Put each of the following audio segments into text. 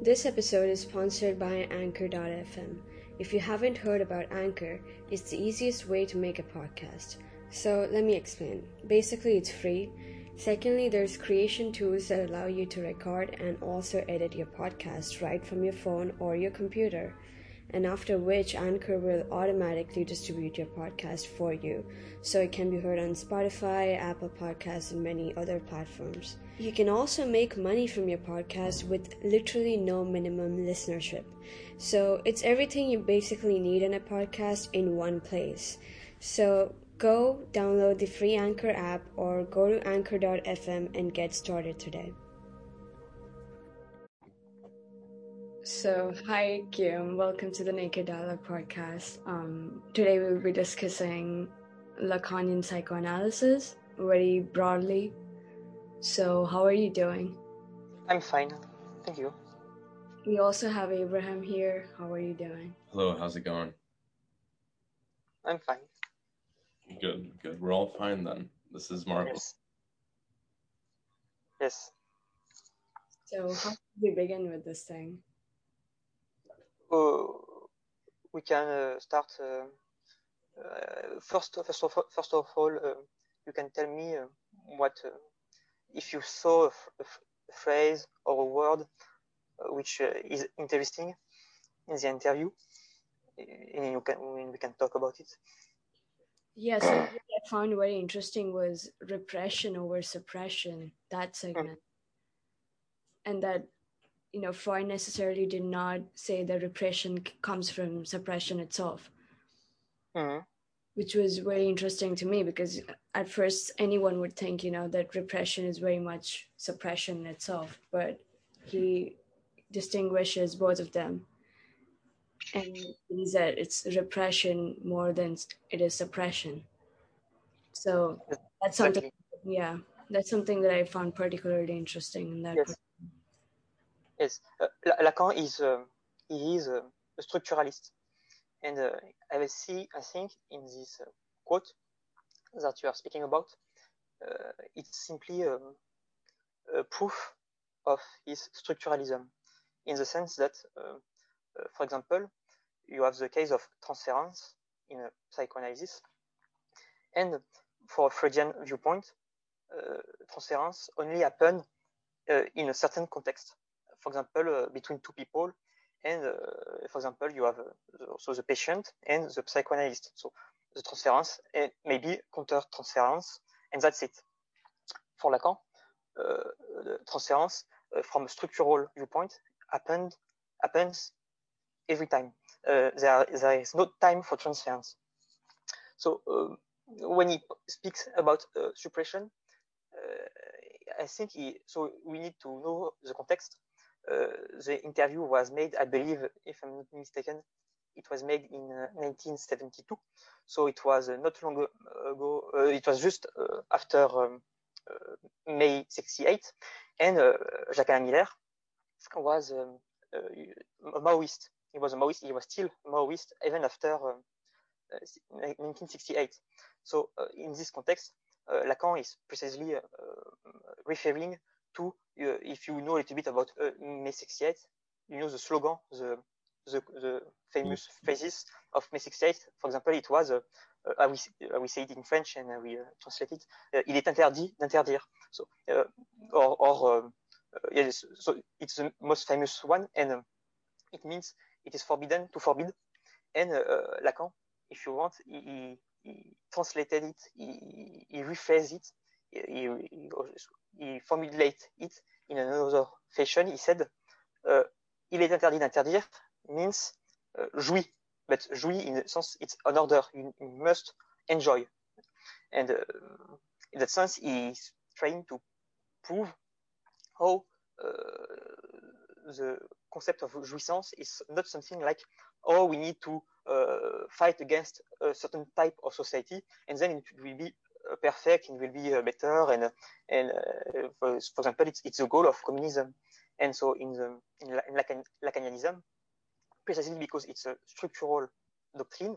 This episode is sponsored by Anchor.fm. If you haven't heard about Anchor, it's the easiest way to make a podcast. So let me explain. Basically, it's free. Secondly, there's creation tools that allow you to record and also edit your podcast right from your phone or your computer and after which Anchor will automatically distribute your podcast for you so it can be heard on Spotify, Apple Podcasts, and many other platforms. You can also make money from your podcast with literally no minimum listenership. So it's everything you basically need in a podcast in one place. So go download the free Anchor app or go to anchor.fm and get started today. So, hi, Guillaume. Welcome to the Naked Dialogue podcast. Um, today we'll be discussing Lacanian psychoanalysis very broadly. So, how are you doing? I'm fine. Thank you. We also have Abraham here. How are you doing? Hello, how's it going? I'm fine. Good, good. We're all fine then. This is marvelous. Yes. So, how do we begin with this thing? Uh, we can uh, start uh, first. First of, first of all, you can tell me what if you saw a, phrase or a word which is interesting in the interview, and you can we can talk about it. Yes, what I found very interesting was repression over suppression, that segment. Mm. And that you know, Freud necessarily did not say that repression comes from suppression itself, mm-hmm. which was very interesting to me because at first anyone would think, you know, that repression is very much suppression itself, but he distinguishes both of them. And he said it's repression more than it is suppression. So that's something, yeah, that's something that I found particularly interesting in that. Yes. Uh, Lacan is uh, he is uh, a structuralist, and uh, I see I think in this uh, quote that you are speaking about, uh, it's simply um, a proof of his structuralism, in the sense that, for example, you have the case of transference in psychoanalysis, and for a Freudian viewpoint, transference only happen in a certain context for example, uh, between two people. And uh, for example, you have uh, also the patient and the psychoanalyst. So the transference and maybe counter-transference, and that's it. For Lacan, the transference from a structural viewpoint happened, happens every time. Uh, there, there is no time for transference. So uh, when he speaks about uh, suppression, I think he, so we need to know the context uh, the interview was made, I believe, if I'm not mistaken, it was made in 1972. Uh, so it was uh, not long ago. it was just after um, May 68, and Jacques Alain Miller was um, a Maoist. He was a Maoist. He was still Maoist even after um, 1968. So in this context, Lacan is precisely referring to, uh, if you know a little bit about uh, Mai 68, you know the slogan, the, the, the famous mm. phrases of May 68. For example, it was, uh, I, will, I will say it in French and I will translate it, il est interdit d'interdire. So, or, or yes, so it's the most famous one and um, it means it is forbidden to forbid. And Lacan, if you want, he, he translated it, he, he rephrased it, he, he, formulate it in another fashion. He said, uh, "Il est interdit d'interdire" means uh, but jouis in the sense it's an order. You, you must enjoy, and uh, in that sense, he's trying to prove how uh, the concept of jouissance is not something like, oh, we need to uh, fight against a certain type of society, and then it will be perfect, it will be uh, better, and and uh, for, for example, it's it's the goal of communism, and so in the in, Lacan, Lacanianism, precisely because it's a structural doctrine,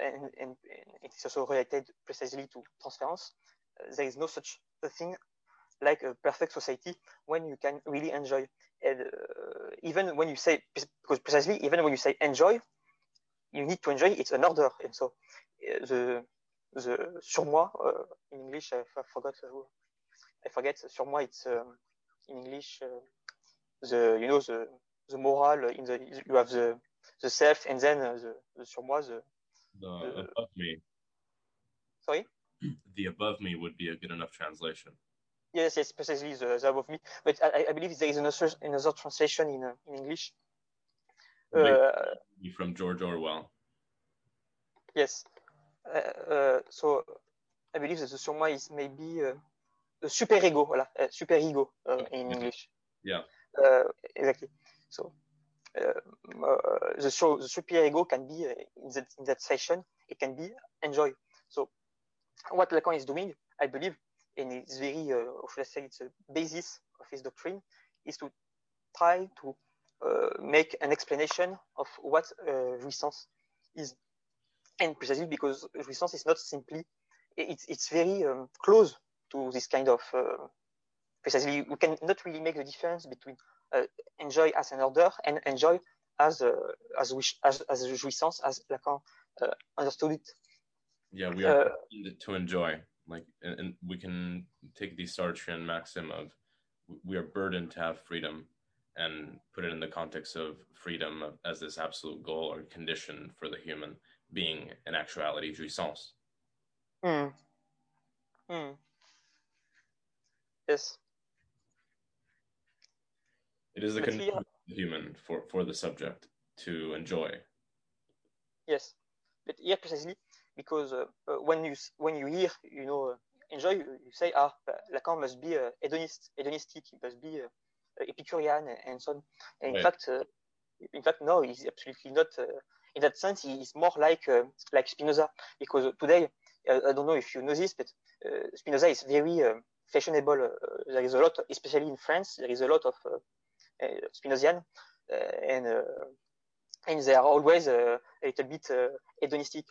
and, and, it's also related precisely to transference. Uh, there is no such a thing like a perfect society when you can really enjoy. And uh, even when you say because precisely even when you say enjoy, you need to enjoy. It's an order, and so uh, the the sur moi uh, in English I, I forgot I forget sur moi it's um, in English uh, the you know the the moral in the you have the the self and then uh, the, the sur moi the, The Uh, above me. sorry The above me would be a good enough translation. yes yes precisely the, the above me but I, I believe there is another another translation in uh, in English uh, From George Orwell. yes uh, uh, so I believe that the sur moi is maybe uh, the super ego voilà uh, super ego uh, in. English Yeah. Uh, exactly. So uh, uh, the show, the super ego can be uh, in that in that session. It can be enjoyed. So what Lacan is doing, I believe, and it's very, uh, should I say, it's a basis of his doctrine, is to try to uh, make an explanation of what uh, jouissance is, and precisely because jouissance is not simply, it's it's very um, close to this kind of uh, precisely we can not really make the difference between uh, enjoy as an order and enjoy as uh, as wish as as a jouissance as Lacan uh, understood it. Yeah, we are Uh, to enjoy. Like, and, and we can take the Sartrean maxim of we are burdened to have freedom and put it in the context of freedom as this absolute goal or condition for the human being in actuality jouissance. Hmm. Hmm. Yes. It is the condition of the human for, for the subject to enjoy. Yes, but here precisely because uh, uh, when you when you hear you know uh, enjoy you, you say ah uh, Lacan must be uh, hedonist hedonistic he must be uh, Epicurean and so on. And in fact, uh, in fact no, he's absolutely not. In that sense, he is more like uh, like Spinoza because today uh, I don't know if you know this, but uh, Spinoza is very fashionable. There is a lot, especially in France, there is a lot of Spinozian and. And they are always a little bit hedonistic.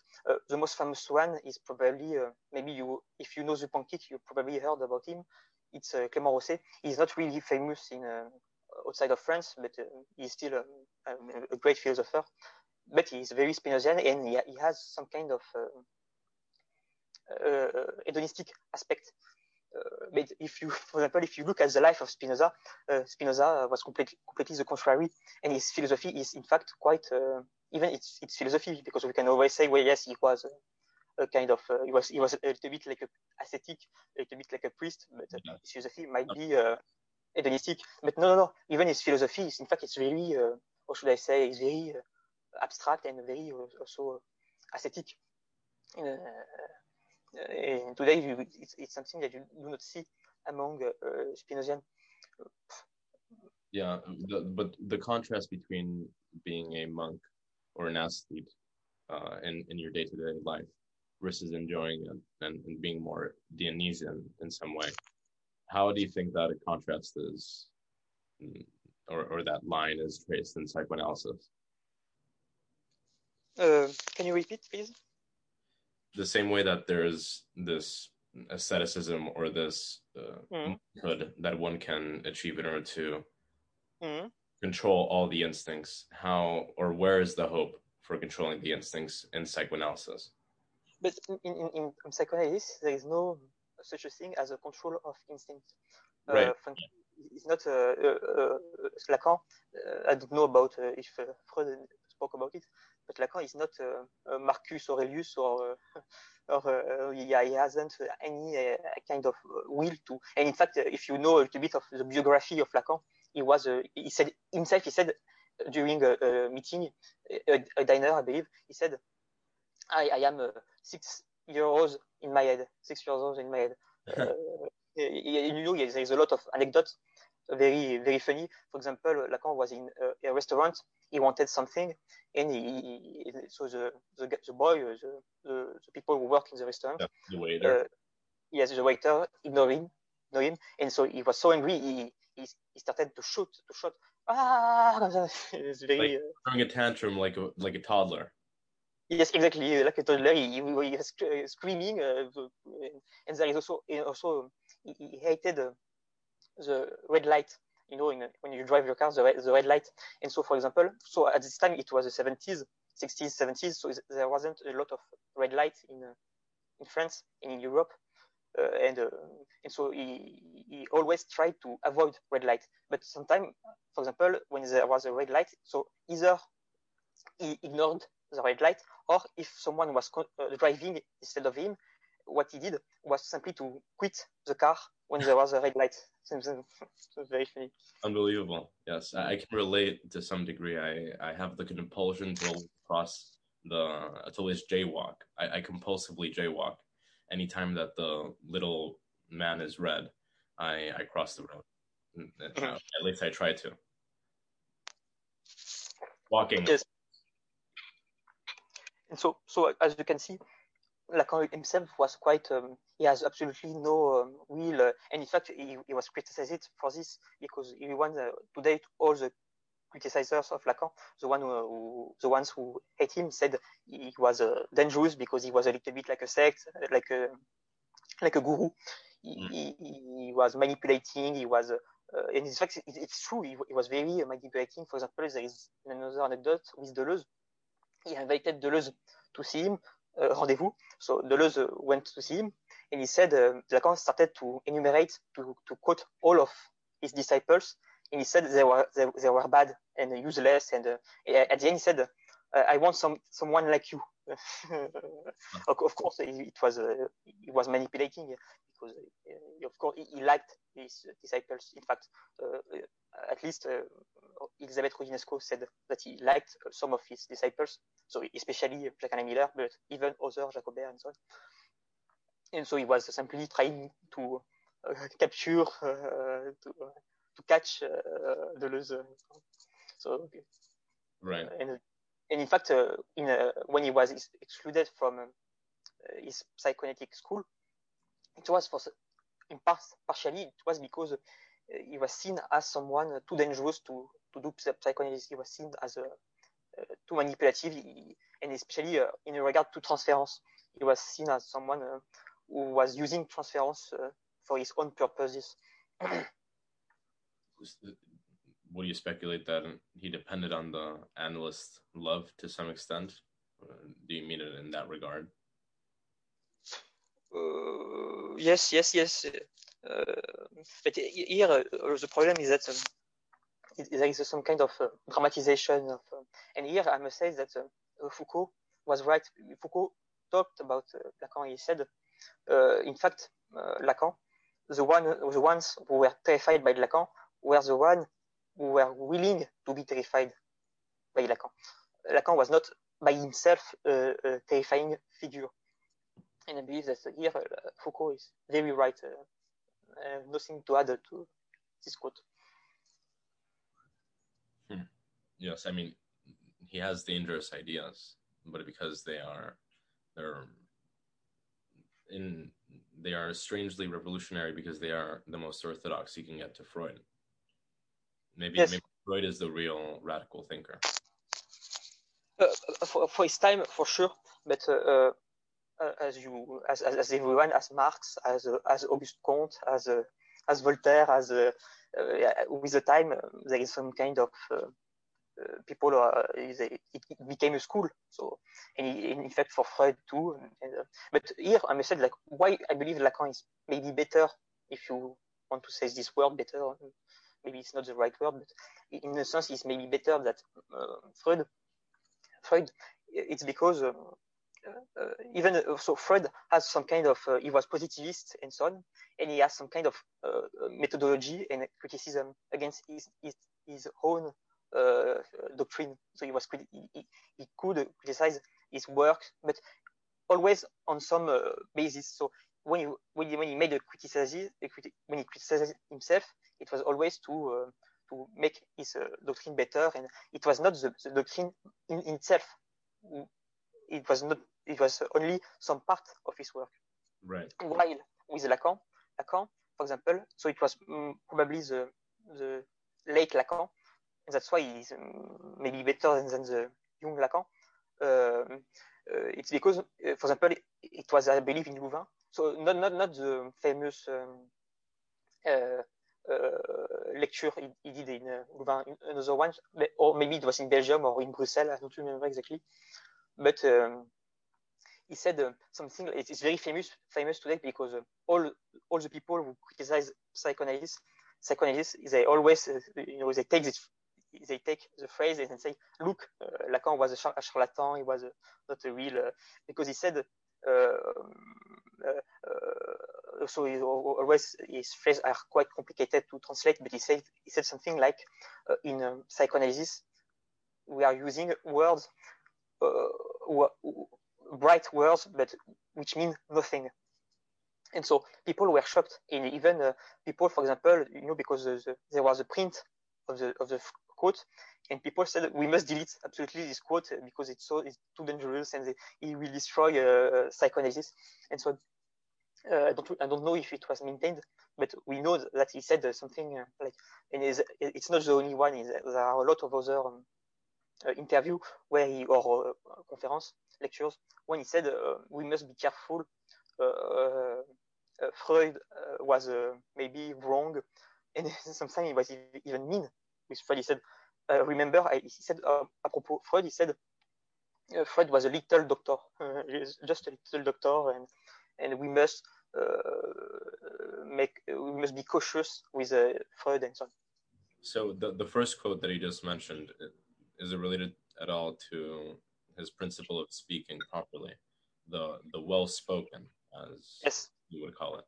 The most famous one is probably maybe you, if you know the pancake, you probably heard about him. It's uh, Clément Rosset. He's not really famous in outside of France, but uh, he's still um, um, a great philosopher. But he's very Spinozian, and he, he has some kind of uh, uh, hedonistic aspect. Uh, but if you, for example, if you look at the life of Spinoza, uh, Spinoza was completely, completely the contrary, and his philosophy is in fact quite uh, even its its philosophy because we can always say, well, yes, he was a, a kind of uh, he was he was a little bit like a ascetic, a little bit like a priest, but uh, Yeah. his philosophy might be uh, hedonistic. But no, no, no. Even his philosophy is in fact it's very uh, what should I say? It's very uh, abstract and very uh, also uh, ascetic. Uh, and today, you, it's, it's something that you do not see among uh, uh, Spinozian. Yeah, the, but the contrast between being a monk or an aesthete uh, in, in your day to day life versus enjoying it and, and being more Dionysian in some way, how do you think that a contrast is, mm, or, or that line is traced in psychoanalysis? Uh, can you repeat, please? The same way that there's this asceticism or this uh, monkhood that one can achieve in order to Mhm. control all the instincts how or where is the hope for controlling the instincts in psychoanalysis But in, in, in, in psychoanalysis, there is no such a thing as a control of instinct. Uh, Right. It's not uh, uh, uh, Lacan. Uh, I don't know about uh, if uh, Freud spoke about it, but Lacan is not uh, Marcus Aurelius or uh, or uh, he, he hasn't any uh, kind of will to. And in fact, if you know a little bit of the biography of Lacan, he was uh, he said himself. He said during a, a meeting, a, a diner, I believe, he said, "I, I am uh, six years old in my head, six years old in my head." Uh, you know, there is a lot of anecdotes, very very funny. For example, Lacan was in a, restaurant. He wanted something, and he, he so the the, the boy, the, the, the people who work in the restaurant, the waiter uh, yes, the waiter ignored him, and so he was so angry. He he, he started to shoot, to shoot. Ah, it's very. uh, throwing a tantrum like a like a toddler Yes, exactly. Like a toddler, he, he was sc- screaming, uh, and there is also also he, he hated uh, the red light you know, in, when you drive your car, the red, the red light. And so, for example, so at this time it was the 70s, 60s, 70s, so there wasn't a lot of red light in uh, in France and in Europe, uh, and uh, and so he he always tried to avoid red light. But sometimes, for example, when there was a red light, so either he ignored the red light, or if someone was uh, driving instead of him, what he did was simply to quit the car when there was a red light. Very. Unbelievable. Yes, I can relate to some degree. I, I have the compulsion to cross the to always jaywalk. I, I compulsively jaywalk. Anytime that the little man is red, I, I cross the road. Mm-hmm. At least I try to. Walking. Yes. And so, so as you can see, Lacan himself was quite, um, he has absolutely no um, will. Uh, and in fact, he, he, was criticized for this because everyone uh, date all the criticizers of Lacan, the one who, the ones who hate him said he was uh, dangerous because he was a little bit like a sect, like a, like a guru. He, mm. he, he was manipulating. He was, uh, and in fact, it, it's true. He, he, was very manipulating. For example, there is another anecdote with Deleuze. He invited Deleuze to see him uh, rendezvous. So Deleuze went to see him, and he said uh, Lacan started to enumerate, to, to quote all of his disciples, and he said they were they, they were bad and useless. And uh, at the end, he said, "I want some someone like you." of course, it was uh, he was manipulating because, uh, of course, he, he, his disciples. In fact, uh, at least Elisabeth Roudinesco said that he liked some of his disciples, so especially Jacques-Alain Miller, but even other Jacobert and so on. And so he was simply trying to uh, capture, uh, to, uh, to catch Deleuze. So, okay. right. and, and in fact, in when he was excluded from his psychoanalytic school, it was for partially it was because he was seen as someone too dangerous to to do psychoanalysis. He was seen as uh, too manipulative, and especially uh, in regard to transference, he was seen as someone uh, who was using transference for his own purposes. Would you speculate that he depended on the analyst's love to some extent? Do you mean it in that regard? Uh, yes, yes, yes. Uh, but here uh, the problem is that um, there is some kind of uh, dramatization of, uh, and here I must say that uh, Foucault was right. Foucault talked about Lacan. He said, in fact, Lacan, the one, the ones who were terrified by Lacan were the ones who were willing to be terrified by Lacan. Lacan was not by himself a terrifying figure. And I believe that here uh, Foucault is very right. Uh, I have nothing to add to this quote. yes, I mean, he has dangerous ideas, but because they are, they're in, they are strangely revolutionary because they are the most orthodox you can get to Freud. Maybe, yes. maybe Freud is the real radical thinker. Uh, for, for his time, for sure, but uh, uh, as you, as, as, as, everyone, as Marx, as uh, as Auguste Comte, as uh, as Voltaire, as uh, with the time, there is some kind of people are, it, it, became a school. So, in fact, for Freud too. And, uh, but here I say, like, why I believe Lacan is maybe better, if you want to say this word better. Maybe it's not the right word, but in a sense, it's maybe better that uh, Freud. Freud, it's because uh, uh, even uh, so, Freud has some kind of he was positivist and so on, and he has some kind of methodology and criticism against his his, his own uh, doctrine. So he was he, he, could criticize his work, but always on some uh, basis. So when he, when he, when he made a criticism, when he criticized himself, it was always to uh, to make his doctrine better, and it was not the, the doctrine in, in itself. It was not. It was only some part of his work. Right. While with Lacan, Lacan, for example, so it was um, probably the the late Lacan that's why he's um, maybe better than, than the young Lacan. Uh, uh, it's because, uh, for example, it, it, was, I believe, in Louvain. So not not not the famous um, lecture he, he, did in uh, another one, or maybe it was in Belgium or in Brussels. I don't remember exactly. But um, he said uh, something. It's very famous famous today because uh, all all the people who criticize psychoanalysis, psychoanalysis, they always you know they take this they take the phrase and say, look, uh, Lacan was a, char- a, charlatan, he was a, not a real, uh, because he said, uh, so he always his phrases are quite complicated to translate, but he said he said something like in um, psychoanalysis we are using words bright words, but which mean nothing. And so people were shocked, and even uh, people, for example, you know, because the, the, there was a print of the of the quote, and people said we must delete absolutely this quote because it's so it's too dangerous and it will destroy uh, psychoanalysis. And so uh, I don't I don't know if it was maintained, but we know that he said something uh, like, and it's not the only one. There are a lot of other um, uh, interview where he or uh, conference lectures when he said uh, we must be careful. Freud was maybe wrong, and sometimes he was even mean with Freud. He said, remember, he said apropos Freud, he said uh, Freud was a little doctor, uh, just a little doctor, and and we must uh, make we must be cautious with Freud and so on. So the the first quote that he just mentioned is it related at all to his principle of speaking properly, the the well spoken, as yes. you would call it?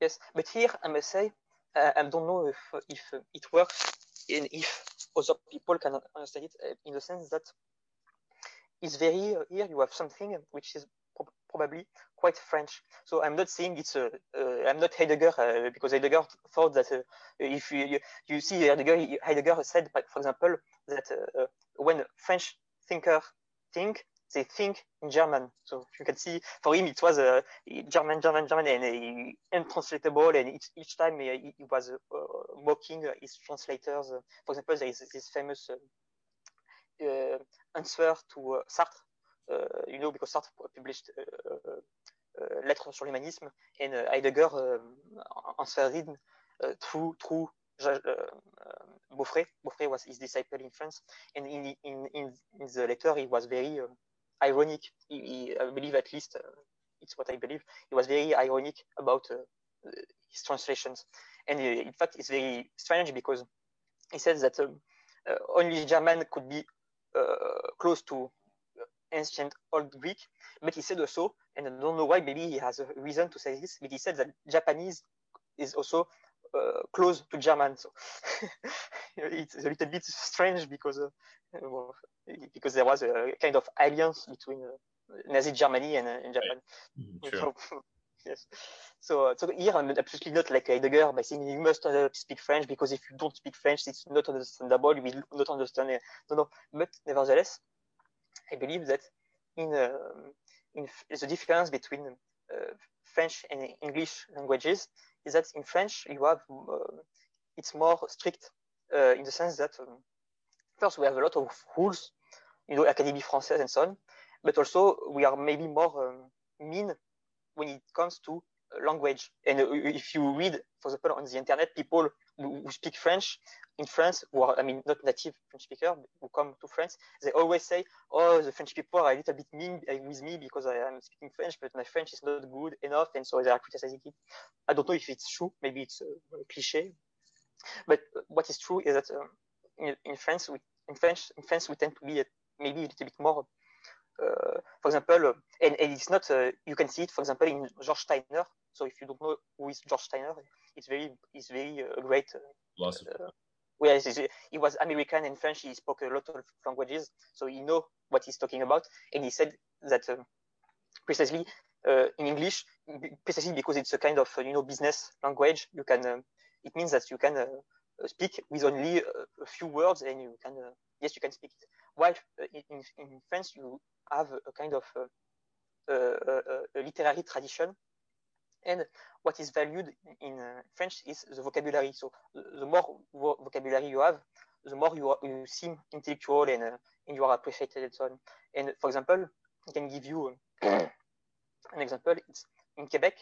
Yes, but here I must say uh, I don't know if if it works and if other people can understand it uh, in the sense that it's very uh, here you have something which is pro probably quite French. So I'm not saying it's a, uh, I'm not Heidegger uh, because Heidegger thought that uh, if you, you, you see Heidegger, Heidegger said, for example, that uh, when French thinker think, they think in German. So you can see for him it was a German, German, German, and uh, untranslatable. And each, each time uh, he, he was uh, uh mocking his translators. for example, there is this famous answer to Sartre. you know, because Sartre published Lettres sur l'humanisme, and Heidegger um, answered through through Beaufret. Beaufret was his disciple in France, and in in in, in the letter he was very um, ironic. He, he, I believe at least uh, it's what I believe. He was very ironic about uh, his translations, and uh, in fact it's very strange because he says that um, only German could be close to ancient Old Greek, but he said also, and I don't know why, maybe he has a reason to say this, but he said that Japanese is also uh, close to German. So it's a little bit strange because uh, well, because there was a kind of alliance between uh, Nazi Germany and, and Japan. Mm-hmm. Sure. So, yes. So, so here I'm absolutely not like Heidegger by saying you must speak French because if you don't speak French, it's not understandable. You will not understand. It. No, no. But nevertheless, I believe that in, uh, in the difference between uh, French and English languages is that in French you have uh, it's more strict uh, in the sense that um, first we have a lot of rules, you know, Académie Française and so on, but also we are maybe more um, mean when it comes to language. And if you read, for example, on the internet, people who speak French in France, who are, I mean, not native French speaker, who come to France, they always say, oh, the French people are a little bit mean with me because I am speaking French, but my French is not good enough, and so they are criticizing it. I don't know if it's true. Maybe it's a cliche. But what is true is that um, in, in, France, we, in French, in France, we tend to be a, maybe a little bit more uh, for example, uh, and, and, it's not, uh, you can see it, for example, in George Steiner. So if you don't know who is George Steiner, it's very, it's very great. Philosopher. Well, he was American and French. He spoke a lot of languages, so he know what he's talking about. And he said that precisely uh, in English, precisely because it's a kind of you know business language. You can uh, it means that you can uh, speak with only a few words, and you can yes you can speak it. While in, in France you have a kind of a literary tradition and what is valued in uh, French is the vocabulary. So the, more vo vocabulary you have, the more you, are, you seem intellectual and, uh, and you are appreciated and so on. And for example, I can give you uh, an example. It's in Quebec.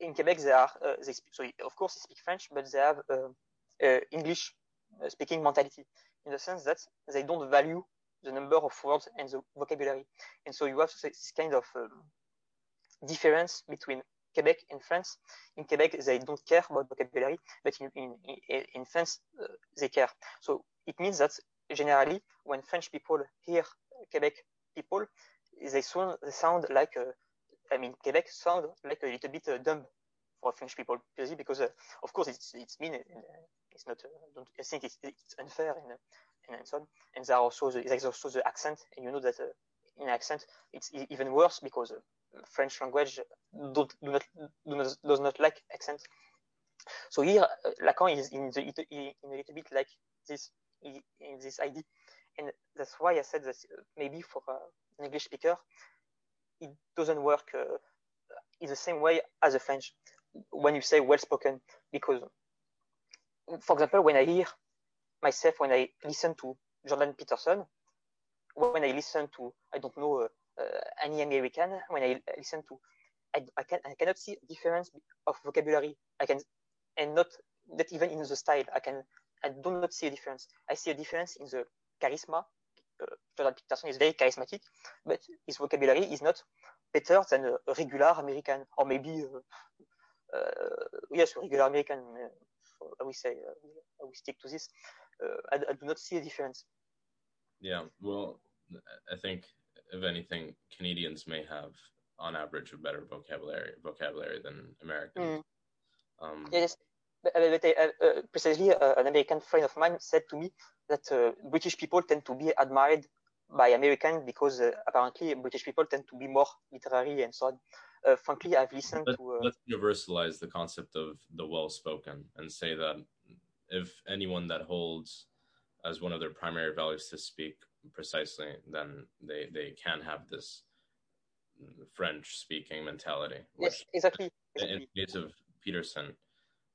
in Quebec, they are, they speak, so of course, they speak French, but they have English speaking mentality in the sense that they don't value the number of words and the vocabulary. And so you have this kind of um, difference between Quebec and France. In Quebec, they don't care about vocabulary, but in, in, in France, uh, they care. So it means that generally, when French people hear Quebec people, they sound, like, uh, I mean, Quebec sound like a little bit uh, dumb for French people, because uh, of course it's, it's mean, it's not, uh, I think it's, it's unfair and, and, so on. And there are also the, also the accent, and you know that uh, in accent, it's even worse because French language don't, do not, do not, does not like accent. So here, uh, Lacan is in, the, in a little bit like this in this idea, and that's why I said that uh, maybe for uh, an English speaker, it doesn't work uh, in the same way as a French when you say well spoken, because, for example, when I hear myself, when I listen to Jordan Peterson, when I listen to, I don't know, uh, uh, any American, when I listen to, I, I, can, I cannot see difference of vocabulary. I can, and not, not even in the style. I can, I do not see a difference. I see a difference in the charisma. Uh, Jordan Peterson is very charismatic, but his vocabulary is not better than a regular American, or maybe, uh, uh, yes, regular American. Uh, I will say, I will stick to this. Uh, I, I do not see a difference. Yeah, well, I think if anything, Canadians may have, on average, a better vocabulary vocabulary than Americans. Mm. Um, yes, but, but uh, uh, precisely, uh, an American friend of mine said to me that uh, British people tend to be admired by Americans because uh, apparently British people tend to be more literary and so on. Uh, frankly, I've listened Let, to. let's universalize the concept of the well-spoken and say that if anyone that holds as one of their primary values to speak precisely, then they they can have this French speaking mentality. Yes, exactly. In case of Peterson,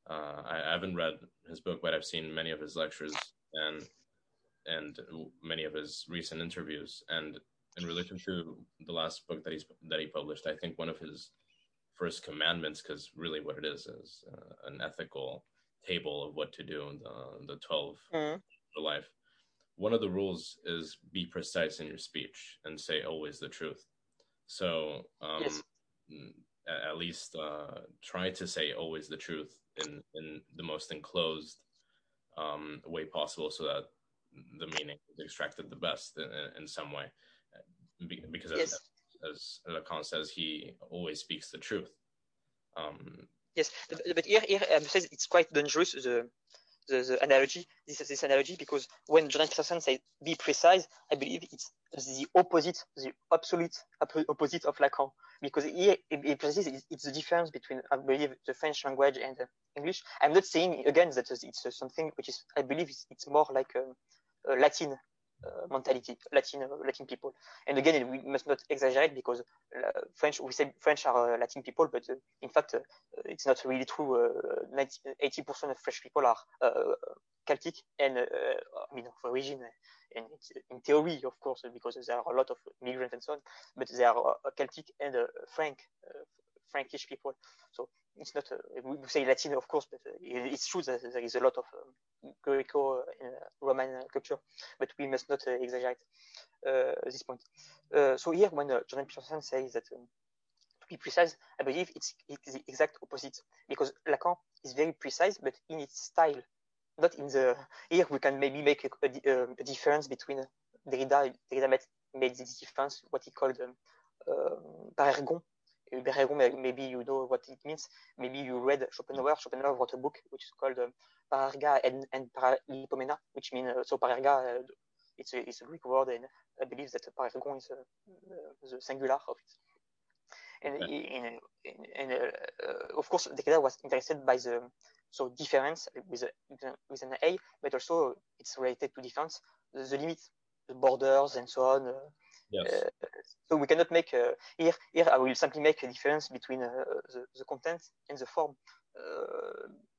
uh, I, I, haven't read his book, but I've seen many of his lectures and and many of his recent interviews. And in relation to the last book that he's that he published, I think one of his first commandments, because really what it is is uh, an ethical table of what to do, in the the 12 mm-hmm. life one of the rules is be precise in your speech and say always the truth. So um, yes. at least uh, try to say always the truth in, in the most enclosed um, way possible so that the meaning is extracted the best in, in some way. Because yes. as, as Lacan says, he always speaks the truth. Um, yes, but here, here um, says it's quite dangerous. The the, the analogy, this, this analogy, because when Jordan Peterson says be precise, I believe it's the opposite, the absolute opposite of Lacan. Because here, it, precise, it's the difference between, I believe, the French language and English. I'm not saying, again, that it's something which is, I believe, it's, it's more like a, a Latin uh, Euh, mentality, Latin uh, Latin people. And again, we must not exaggerate because uh, French we say French are uh, Latin people, but uh, in fact, uh, it's not really true. 90, 80% of French people are Celtic and I mean of origin and in theory, of course, because there are a lot of migrants and so on, but they are Celtic and Frank, Frankish people. So it's not, uh, we say Latin, of course, but uh, it's true that there is a lot of um, Greco-Roman uh, culture, but we must not exaggerate this point. so here, when Jordan Peterson says that um, to be precise, I believe it's, it's the exact opposite because Lacan is very precise, but in its style, not in the. Here we can maybe make a, a, a difference between Derrida. Derrida made made this difference, what he called um, um, parergon, maybe you know what it means. Maybe you read Schopenhauer. Schopenhauer wrote a book which is called um, Parerga and, and Paralipomena, which means uh, so Parerga. Uh, it's a, it's a Greek word, and I believe that Parergon is uh, the singular of it. And, okay. and, and uh, of course, Derrida was interested by the so difference with a, with an A, but also it's related to difference, the, the limits, the borders, and so on. Uh, Yes. So we cannot make uh, here. Here I will simply make a difference between uh, the, the content and the form.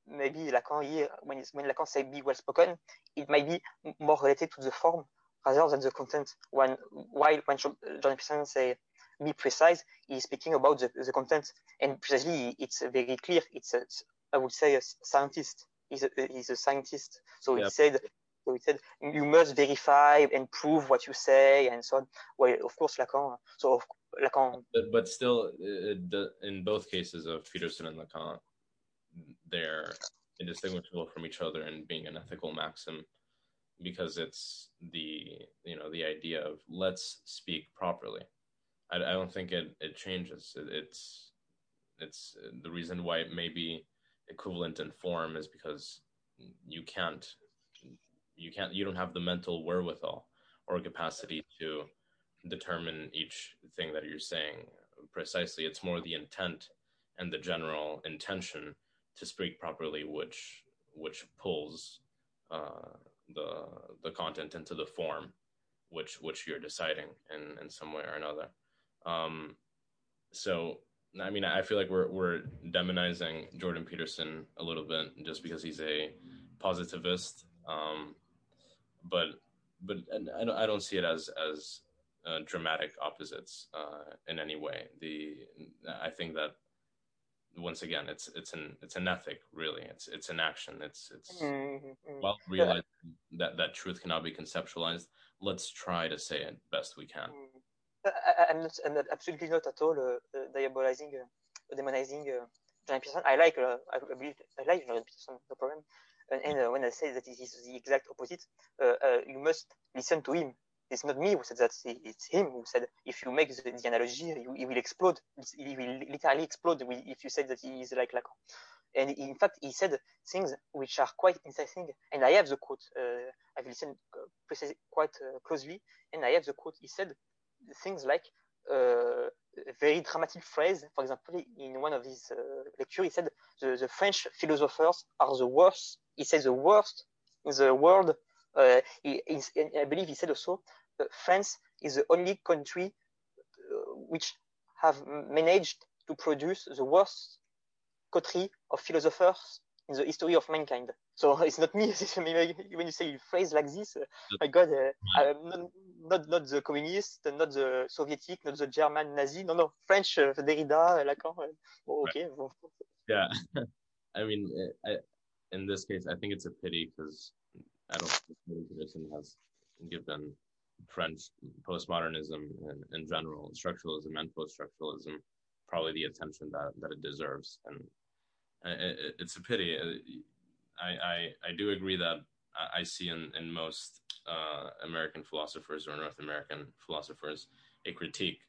maybe Lacan here, when, when Lacan say be well spoken, it might be more related to the form rather than the content. When while when Jordan Peterson say be precise, he's speaking about the, the content, and precisely it's very clear. It's a, I would say a scientist. He's a, he's a scientist. So he said, so he said, you must verify and prove what you say, and so on. Well, of course, Lacan. So Lacan. But, but still, in both cases of Peterson and Lacan, they're indistinguishable from each other and being an ethical maxim because it's the you know the idea of let's speak properly i, I don't think it, it changes it, it's it's the reason why it may be equivalent in form is because you can't you can't you don't have the mental wherewithal or capacity to determine each thing that you're saying precisely. It's more the intent and the general intention to speak properly which which pulls uh, the the content into the form which which you're deciding in in some way or another. Um so i mean i feel like we're we're demonizing jordan peterson a little bit just because he's a positivist. Um but but i don't, I don't see it as as uh, dramatic opposites uh, in any way. The i think that once again it's it's an it's an ethic really. It's it's an action. It's it's mm-hmm. well realized that that truth cannot be conceptualized. Let's try to say it best we can. I, am not, I'm not absolutely not at all uh, diabolizing uh, demonizing uh, Jordan Peterson I like uh, I, believe, I like Jordan Peterson no problem and, uh, when I say that it is the exact opposite you must listen to him it's not me who said that. It's him who said if you make the, the analogy, he will explode. He will literally explode if you say that he is like Lacan. And in fact, he said things which are quite interesting. And I have the quote. Uh, I've listened uh, quite uh, closely, and I have the quote. He said things like uh, a very dramatic phrase. For example, in one of his uh, lectures, he said the, the French philosophers are the worst. He said the worst in the world uh, he, I believe he said also France is the only country uh, which have managed to produce the worst coterie of philosophers in the history of mankind. So it's not me. when you say a phrase like this, uh, my God, uh, not, not, not the communist, not the Soviet, not the German Nazi. No, no, French, uh, Derrida, Lacan. Uh, oh, okay. Yeah, I mean, I, in this case, I think it's a pity because I don't think tradition has given French postmodernism in, in general, structuralism and post-structuralism, probably the attention that, that it deserves. And it, it's a pity. I, I, I do agree that I see in, in most uh, American philosophers or North American philosophers a critique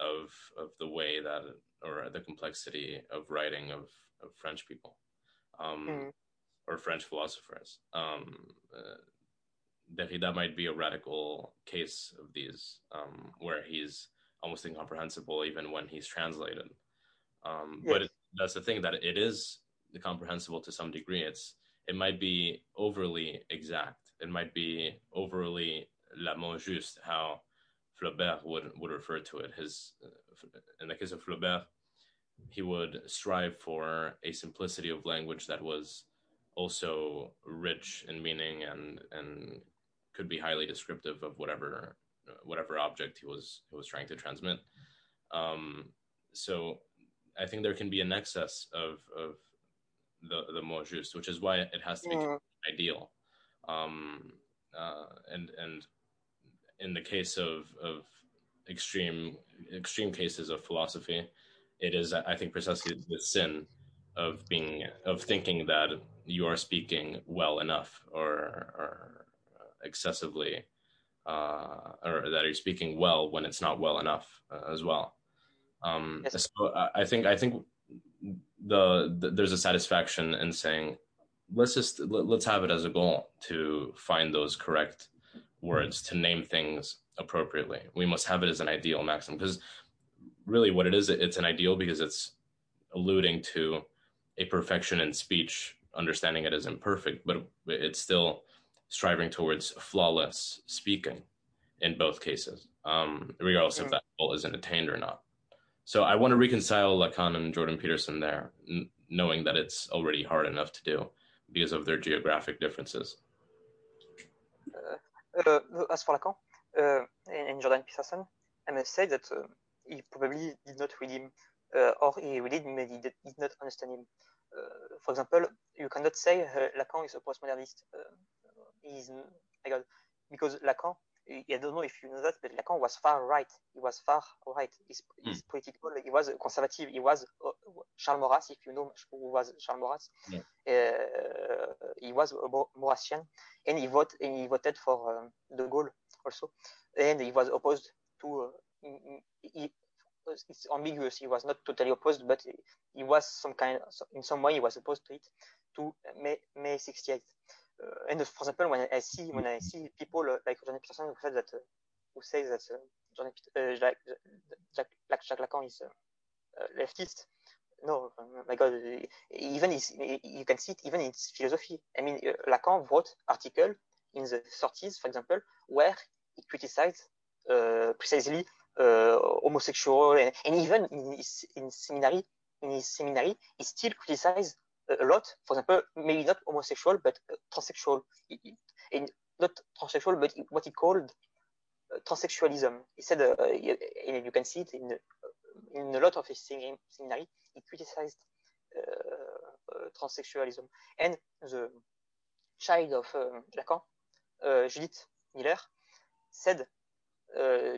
of of the way that or the complexity of writing of, of French people um, mm. Or French philosophers. Um, uh, Derrida might be a radical case of these, um, where he's almost incomprehensible even when he's translated. Um, yes. But it, that's the thing that it is comprehensible to some degree. It's it might be overly exact. It might be overly la mot juste, how Flaubert would would refer to it. His in the case of Flaubert, he would strive for a simplicity of language that was also rich in meaning and and could be highly descriptive of whatever whatever object he was he was trying to transmit. Um, so I think there can be an excess of of the the mot juste, which is why it has to be ideal. Um, uh, and and in the case of of extreme extreme cases of philosophy, it is I think precisely the sin of being of thinking that you are speaking well enough or or excessively uh, or that you're speaking well when it's not well enough uh, as well. Um, yes. So I think I think the, the, there's a satisfaction in saying let's just let, let's have it as a goal to find those correct words to name things appropriately. We must have it as an ideal maxim because really what it is it's an ideal because it's alluding to a perfection in speech understanding it as imperfect but it's still striving towards flawless speaking in both cases, um, regardless mm. if that goal isn't attained or not. So I want to reconcile Lacan and Jordan Peterson there, n- knowing that it's already hard enough to do because of their geographic differences. Uh, uh, as for Lacan uh, and Jordan Peterson, I must say that uh, he probably did not read him, uh, or he read him and he did, did not understand him. Uh, for example, you cannot say uh, Lacan is a postmodernist. he's, my God, because Lacan, I don't know if you know that, but Lacan was far right. He was far right. He's, mm. he's political. He was conservative. He was uh, Charles Maurras, if you know who was Charles Maurras. Yeah. Uh, he was a and he voted and he voted for um, De Gaulle also, and he was opposed to. Uh, he, it's ambiguous. He was not totally opposed, but he was some kind, in some way, he was opposed to it to May, May 68. Uh, and for example, when I see when I see people uh, like Jordan Peterson who said that uh, who says that Jordan, Jacques, Jacques, Jacques Lacan is leftist, no, my God, even his, you can see it even in philosophy. I mean, Lacan wrote article in the 30s, for example, where he criticized uh, precisely uh, homosexual, and, and, even in in seminary, in his seminary, he still criticized a lot. For example, maybe not homosexual, but uh, transsexual, and not transsexual, but what he called uh, transsexualism. He said, uh, you can see it in in a lot of his seminary, he criticized transsexualism. And the child of Lacan, Judith Miller, said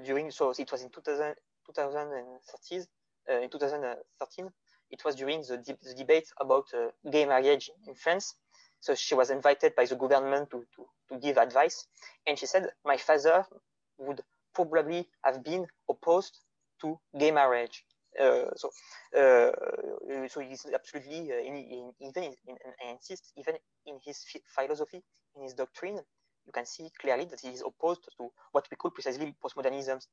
during so it was in 2000, 2013 uh, in 2013 it was during the, de the debate about uh, gay marriage in France. So she was invited by the government to, to, to give advice. And she said, my father would probably have been opposed to gay marriage. Uh, so, uh, so he's absolutely, uh, in, in, even in, in, I insist, even in his philosophy, in his doctrine, you can see clearly that he is opposed to what we call precisely postmodernism.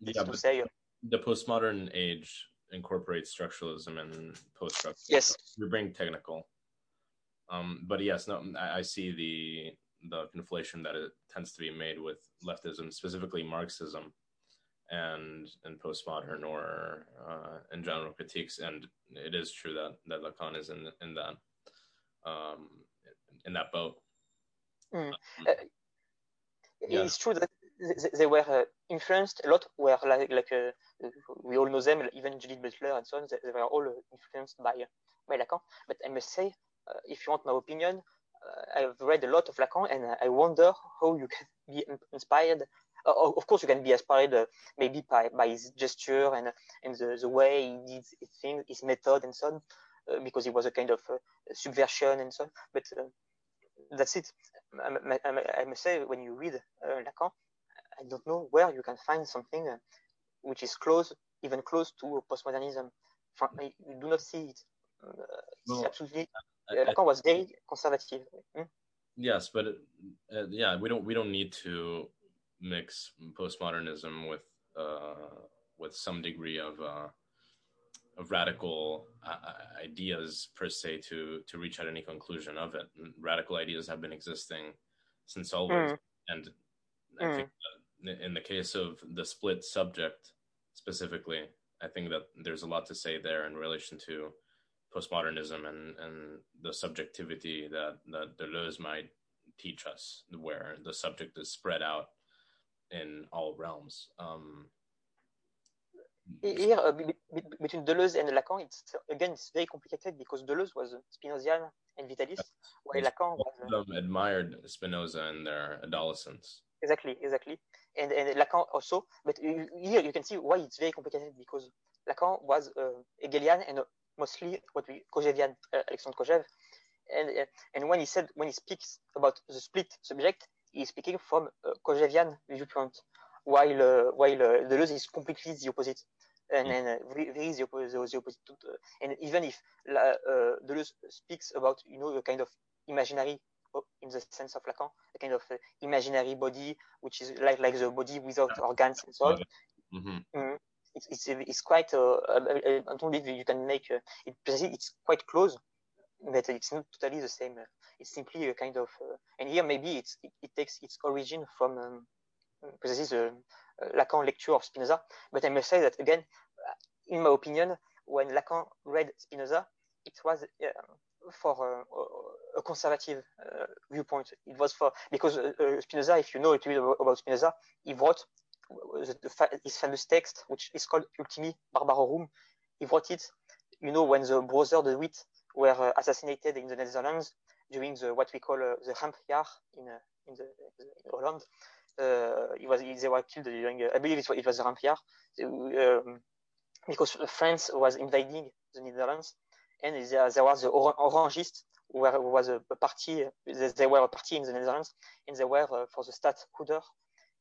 Yeah, to say, uh, the postmodern age incorporates structuralism and post structuralism. Yes, we're being technical. Um, but yes, no, I, I, see the the conflation that it tends to be made with leftism, specifically Marxism, and and postmodern or uh, in general critiques. And it is true that that Lacan is in in that um, in that boat. Mm. Um, uh, yeah. It's true that they were uh, influenced a lot. Were like like uh, we all know them, even Judith Butler and so on. They, they were all influenced by by Lacan. But I must say, uh, if you want my opinion, uh, I've read a lot of Lacan, and I wonder how you can be inspired. Uh, of course, you can be inspired uh, maybe by, by his gesture and and the, the way he did his thing, his method, and so on, because it was a kind of subversion and so on. But that's it. I, I, I, must say, when you read Lacan, I don't know where you can find something uh, which is close, even close to postmodernism. You do not see it. Uh, well, absolutely. I, Lacan was very conservative. Hmm? Yes, but uh, yeah, we don't we don't need to mix postmodernism with uh, with some degree of uh, of radical uh, ideas per se to to reach at any conclusion of it. Radical ideas have been existing since always, mm. and I mm. think in the case of the split subject specifically, I think that there's a lot to say there in relation to postmodernism and, and the subjectivity that, that Deleuze might teach us, where the subject is spread out in all realms. Um, Here, uh, between Deleuze and Lacan, it's again it's very complicated because Deleuze was Spinozian and vitalist, while Lacan was. Uh, admired Spinoza in their adolescence. Exactly, exactly and, and Lacan also. But here you can see why it's very complicated because Lacan was uh, Hegelian and mostly what we Kojevian, uh, Alexandre Kojève. And, uh, and when he said, when he speaks about the split subject, he's speaking from a Kojevian viewpoint, while, uh, while uh, Deleuze is completely the opposite. And, and uh, very, very the, opposite, the opposite. and even if uh, Deleuze speaks about, you know, the kind of imaginary in the sense of Lacan, a kind of uh, imaginary body, which is like like the body without organs and so on. Mm-hmm. Mm, it's, it's, it's quite. Uh, I don't believe you can make uh, it. It's quite close, but it's not totally the same. It's simply a kind of. Uh, and here maybe it's it, it, takes its origin from um, precisely the uh, Lacan lecture of Spinoza. But I must say that again, in my opinion, when Lacan read Spinoza, it was uh, for a conservative uh, viewpoint. It was for because uh, uh, Spinoza, if you know a little bit about Spinoza, he wrote the, the, his famous text, which is called Ultimi Barbarorum. He wrote it, you know, when the brothers de Witt were uh, assassinated in the Netherlands during the what we call uh, the Rampjaar in uh, in, the, in Holland. Uh, it was they were killed during I believe it was, it was um, because France was invading the Netherlands and there, there was the Orangists who, were, was a, party they, were a party in the Netherlands and they were uh, for the Stadhouder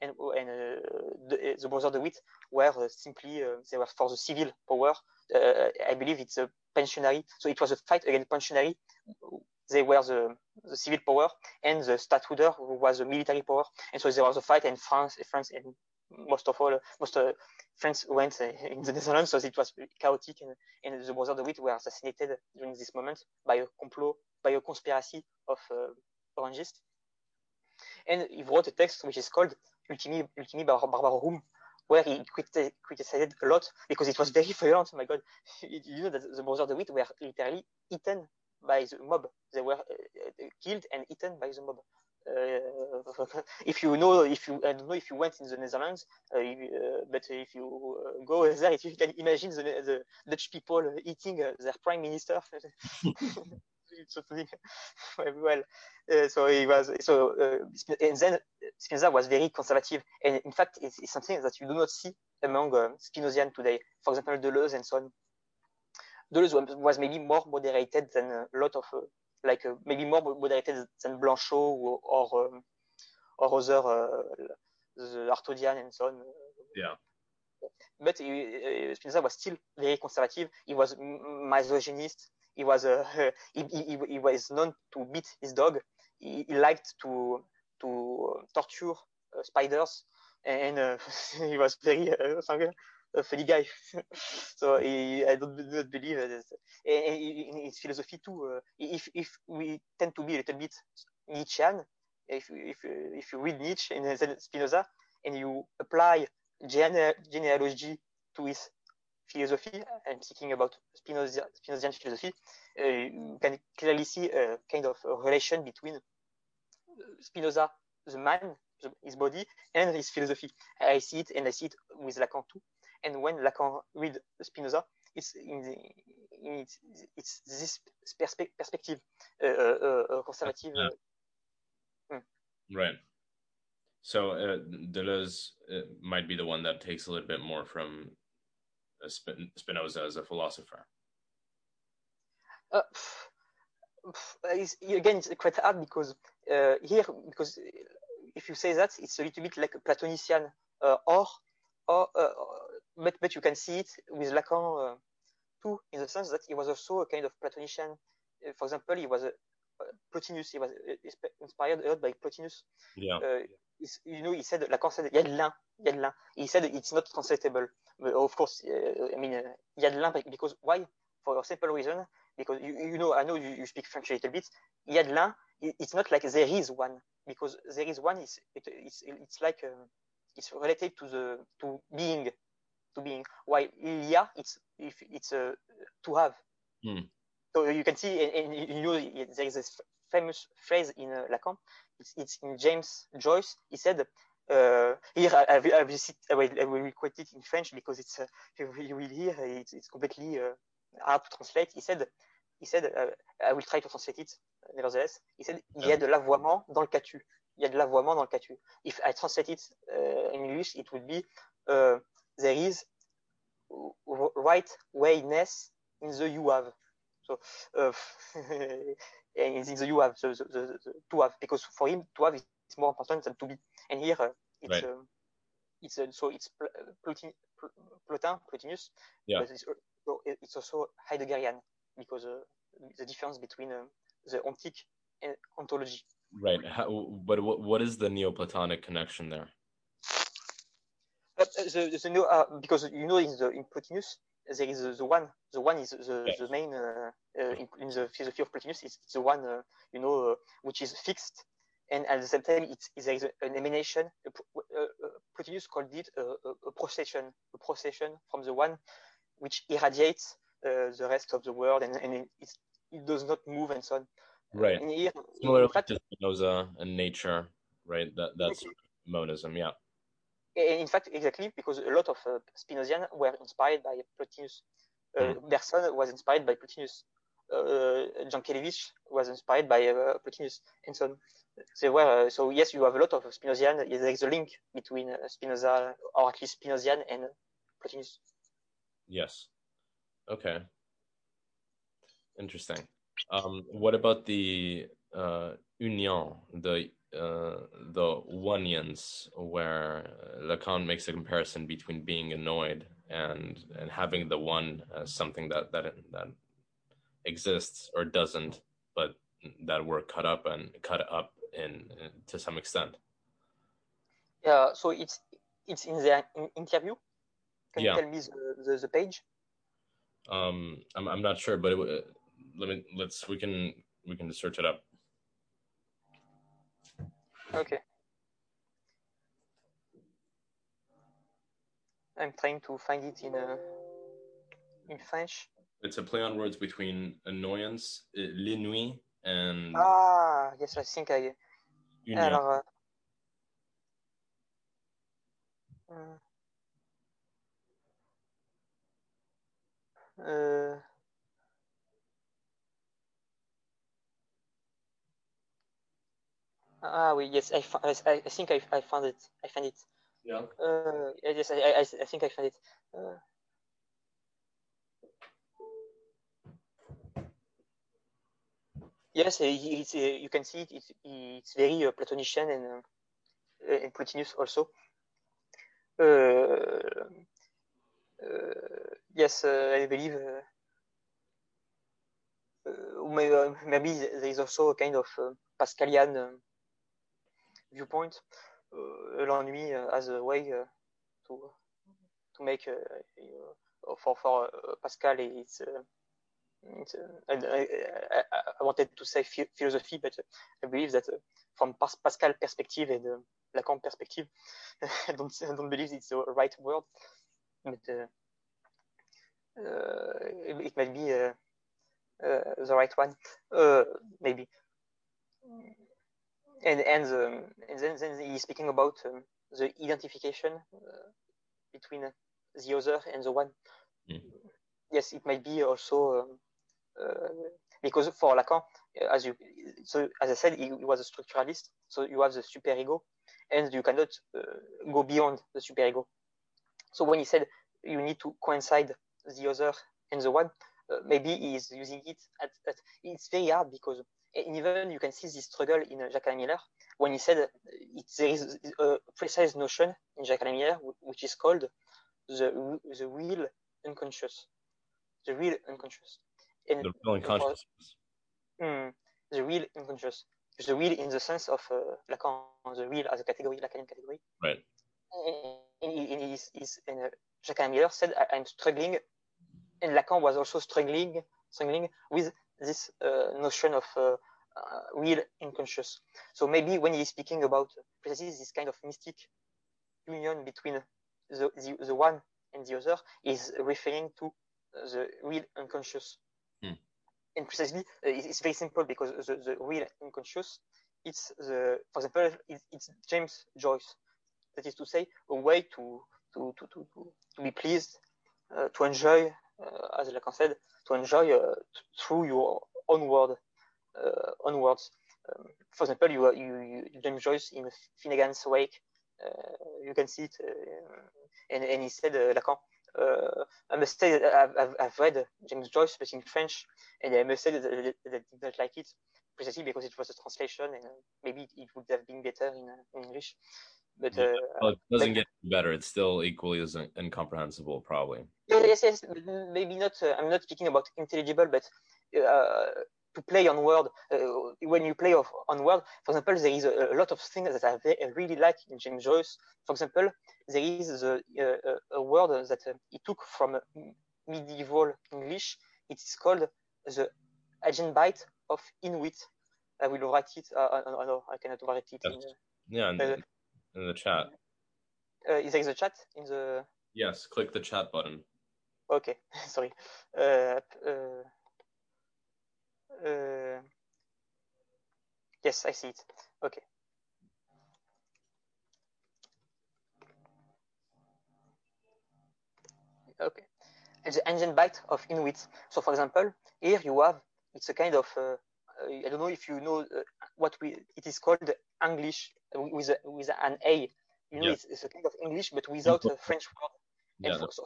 and, and uh, the, the brothers de Witt were uh, simply they were for the civil power. I believe it's a pensionary, so it was a fight against pensionary they were the, the civil power and the stadtholder who was the military power. And so there was a fight and France, France and most of all, most uh, France went uh, in the Netherlands, so it was chaotic and, and the brothers de Witt were assassinated during this moment by a complot, by a conspiracy of uh, Orangists. And he wrote a text which is called Ultimi, Ultimi Barbarorum, where he criticized a lot because it was very violent. Oh my God, you know that the brothers de Witt were literally eaten by the mob. They were uh, killed and eaten by the mob. Uh, if you know, if you, I don't know if you went in the Netherlands, uh, but if you go there, you can imagine the, the Dutch people eating their prime minister. well. Uh, so he was so uh, and then Spinoza was very conservative, and in fact, it's, it's something that you do not see among uh, Spinozian today. For example, Deleuze and so on. Was maybe more moderated than a lot of, uh, like uh, maybe more moderated than Blanchot or or, um, or other uh, the Artaudian and so on. Yeah. But Spinoza was still very conservative. He was misogynist. He was uh, he, he, he, was known to beat his dog. He, he liked to to torture uh, spiders, and uh, he was very a funny guy. so he, I don't, not believe it. And In his philosophy too, uh, if if we tend to be a little bit Nietzschean, if if if you read Nietzsche and then Spinoza and you apply gene- genealogy to his philosophy, I'm speaking about Spinoza, Spinozian philosophy, uh, you can clearly see a kind of a relation between Spinoza, the man, his body, and his philosophy. I see it, and I see it with Lacan too. And when Lacan read Spinoza, it's in, the, in it's, it's, this perspe perspective, uh, uh, uh conservative. Hmm. Right. So uh, Deleuze uh, might be the one that takes a little bit more from Spinoza as a philosopher. Uh, it's, again, it's quite hard because uh, here, because if you say that, it's a little bit like a Platonician, uh, or, or but but you can see it with Lacan uh, too, in the sense that he was also a kind of Platonician. Uh, for example, he was a Plotinus. He was uh, inspired a lot by Plotinus. Yeah. you know, he said Lacan said il y a de l'un, il y a de l'un. He said it's not translatable. But of course, I mean, il y a de l'un because why? For a simple reason, because you, you know, I know you, you speak French a little bit. Il y a de l'un. It's not like there is one because there is one. Is it, it's it's like um, it's related to the to being to being. While il y a, it's if it's a to have. Mm. So you can see, and, and, you know, there is this famous phrase in uh, Lacan. It's, it's in James Joyce. He said, uh, here I, I, I, will, I, will, I will quote it in French because it's uh, you will hear it's, it's completely uh, hard to translate. He said, he said, uh, I will try to translate it. Nevertheless, he said, il y a de l'avoiement dans le catu. Il y a de l'avoiement dans le catu. If I translate it uh, in English, it would be there is right wayness in the you have. So uh, in the you have, the, the, the, the, to have, because for him to have is more important than to be. And here uh, it's right. um, it's uh, so it's Plotin, Plotin, Plotinus, yeah. but it's, it's also Heideggerian because uh, the difference between uh, the ontic and ontology. Right. How, but what, what is the Neoplatonic connection there? But uh, the, the uh, because you know in the in Plotinus there is the, the one. The one is the, yes. the main uh, uh, in, in, the philosophy of Plotinus. It's, the one uh, you know uh, which is fixed, and at the same time it's, there is an emanation. Plotinus called it a, a, procession, a procession from the one which irradiates the rest of the world, and, and it, it does not move and so on. Right. Here, Similar fact, to Spinoza and nature, right? That that's monism, yeah in fact, exactly because a lot of uh, Spinozians were inspired by Plotinus. Uh, Mm. Bergson was inspired by Plotinus. Uh, Jankélévitch was inspired by uh, Plotinus, and so on. They were uh, so yes, you have a lot of Spinozian. There is a link between uh, Spinoza, or at least Spinozian, and Plotinus. Yes. Okay. Interesting. Um, what about the uh, union, the uh, the oneians, where Lacan makes a comparison between being annoyed and and having the one as something that that that exists or doesn't, but that we're cut up and cut up in, in to some extent. Yeah, so it's it's in the in interview. Can Yeah. you tell me the, the, the page? Um, I'm I'm not sure, but it, let me let's we can we can search it up. Okay. I'm trying to find it in uh, in French. It's a play on words between annoyance, uh, l'ennui, and Ah, yes, I think I. union. Alors. euh, euh, ah oui, yes, I, I, I think I, I found it. I found it. Yeah. Uh, yes, I, I, I think I found it. Uh, yes, uh, it's, uh, you can see it. It's, it's very uh, Platonician and, uh, and Plotinus also. Uh, uh, yes, uh, I believe. Uh, uh, uh, maybe there is also a kind of uh, Pascalian uh, viewpoint. Uh, l'ennui uh, as a way uh, to to make uh, uh, for for uh, Pascal it's, uh, it's uh, and I, I, I wanted to say philosophy, but I believe that uh, from Pas- Pascal perspective and uh, Lacan perspective, I don't I don't believe it's the right word, but uh, uh, it, might be uh, uh, the right one, uh, maybe. And and, um, and then then he's speaking about um, the identification uh, between the other and the one. Mm. Yes, it might be also um, uh, because for Lacan, uh, as you so as I said, he, he was a structuralist. So you have the superego, and you cannot uh, go beyond the superego. So when he said you need to coincide the other and the one, uh, maybe he is using it at, at it's very hard because and even you can see this struggle in uh, Jacques Miller when he said uh, it, there is a precise notion in Jacques Miller which is called the the real unconscious, the real unconscious, and the real unconsciousness. Hmm, the real unconscious, the real in the sense of uh, Lacan, the real as a category, Lacanian category. Right. And, and, and and uh, Jacques Miller said, I, I'm struggling, and Lacan was also struggling, struggling with this uh, notion of uh, uh, real unconscious. So maybe when he's speaking about precisely this kind of mystic union between the, the, the one and the other, is referring to the real unconscious. Hmm. And precisely, uh, it's very simple because the, the real unconscious, it's the, for example, it's, it's James Joyce. That is to say, a way to to to to, to, to be pleased, uh, to enjoy, uh, as Lacan said, to enjoy uh, t- through your own word, uh, own words. Um, for example, you, you, you James Joyce in Finnegans Wake, uh, you can see it, uh, and, and he said, uh, Lacan, I must say I've, I've, read James Joyce, but in French, and I must say that, that, that I did not like it, precisely because it was a translation, and maybe it would have been better in, in English. But uh, Well, it doesn't Like- get better. It's still equally as in- incomprehensible, probably. yes, yes, maybe not. Uh, I'm not speaking about intelligible, but uh, to play on word. Uh, when you play of, on word, for example, there is a, a lot of things that I, really like in James Joyce. For example, there is the, uh, a- a word that uh, he took from medieval English. It is called the agenbite of inwit. I will write it. Uh, no, I cannot write it. In, Yeah, in the chat. Uh, is there the chat in the? Yes, click the chat button. Okay, sorry. Uh, uh, uh, yes, I see it. Okay. Okay. And the agenbite of inwit. So, for example, here you have it's a kind of uh, I don't know if you know uh, what we it is called English with a, with an A. You know, Yeah. it's, it's a kind of English but without a French word. Yeah, for, so,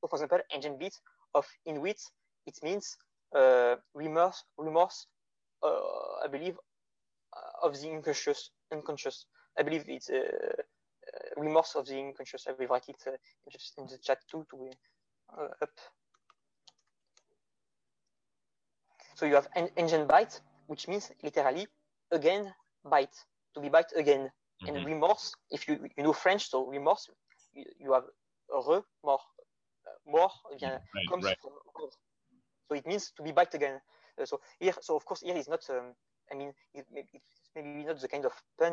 so for example, engine bit of Inuit, it means uh, remorse, remorse, uh, I believe, uh, of the unconscious, unconscious. I believe it's uh, uh, remorse of the unconscious. I will write it uh, just in the chat too to be uh, up. So you have an agenbite, which means literally again bite, to be bite again. Mhm. And remorse, if you you know French, so remorse, you, you have re, mort. Uh, mort vient, Right, comes right. from. So it means to be bite again. Uh, so here, so of course here is not. Um, I mean, it, it's maybe not the kind of pun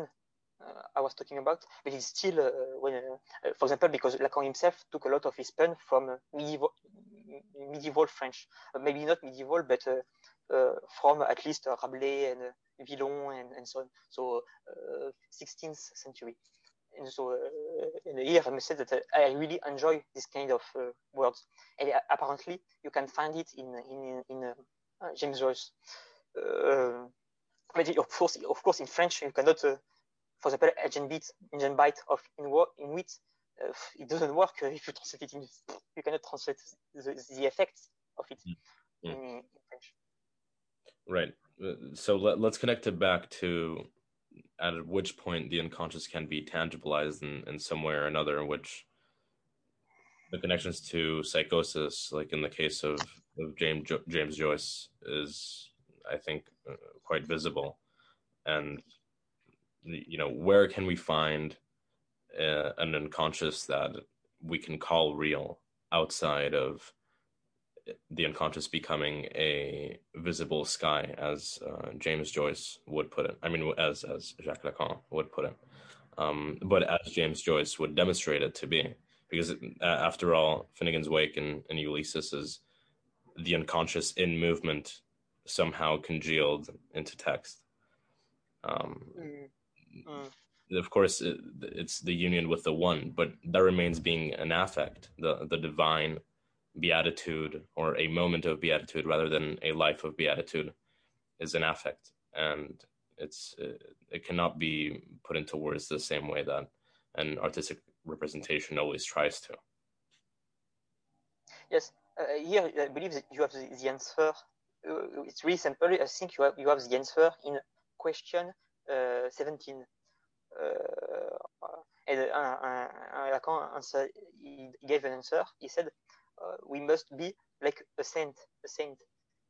uh, I was talking about, but it's still uh, when, uh, uh, for example, because Lacan himself took a lot of his pun from uh, medieval medieval French, uh, maybe not medieval, but from at least uh, Rabelais and uh, Villon and, and so on. So uh, 16th century. And so uh, and here I must say that uh, I really enjoy this kind of uh, words. And uh, apparently you can find it in in in uh, uh, James Joyce. Uh, but of course, of course, in French you cannot. Uh, for example, agenbite, engine bite of in inwit, uh, it doesn't work uh, if you translate it in. You cannot translate the, the effects of it Mm. in, in French. Right. So let, let's connect it back to at which point the unconscious can be tangibilized in, in some way or another, in which the connections to psychosis, like in the case of, of James, jo- James Joyce, is, I think, uh, quite visible. And, you know, where can we find uh, an unconscious that we can call real outside of the unconscious becoming a visible sky, as uh, James Joyce would put it. I mean, as as Jacques Lacan would put it, um, but as James Joyce would demonstrate it to be, because uh, after all, Finnegans Wake and, and Ulysses is the unconscious in movement, somehow congealed into text. Um, Mm. Mm. of course it, it's the union with the one but that remains being an affect the the divine beatitude or a moment of beatitude rather than a life of beatitude is an affect and it's uh, it cannot be put into words the same way that an artistic representation always tries to Yes, uh, here I believe that you have the, answer. Uh, it's really simple. I think you have you have the answer in question uh, 17. Uh, and uh, uh, Lacan answer, he gave an answer. He said, "We must be like a saint, a saint."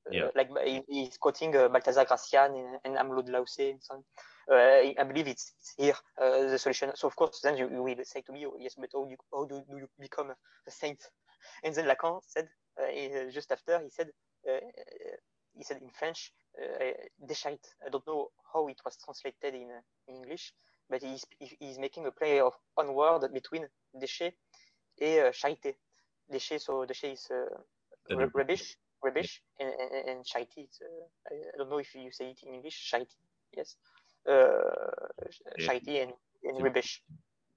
Uh, Like he's quoting uh, Baltasar Gracián and, and Amelot de la Houssaye and so on. Uh, I believe it's, it's here uh, the solution. So of course, then you, you will say to me, oh, "Yes, but how, you, how do, do you become a saint?" And then Lacan said, uh, uh, just after, he said, uh, uh, he said in French, uh, décharite. I don't know how it was translated in, uh, in English, but he's, he's making a play of on word between déchet et uh, charité. Déchet, so déchet is uh, rubbish, rubbish, and, and, and charity. Is, uh, I, don't know if you say it in English, charity. Yes, uh, Yeah. and, and Yeah. rubbish.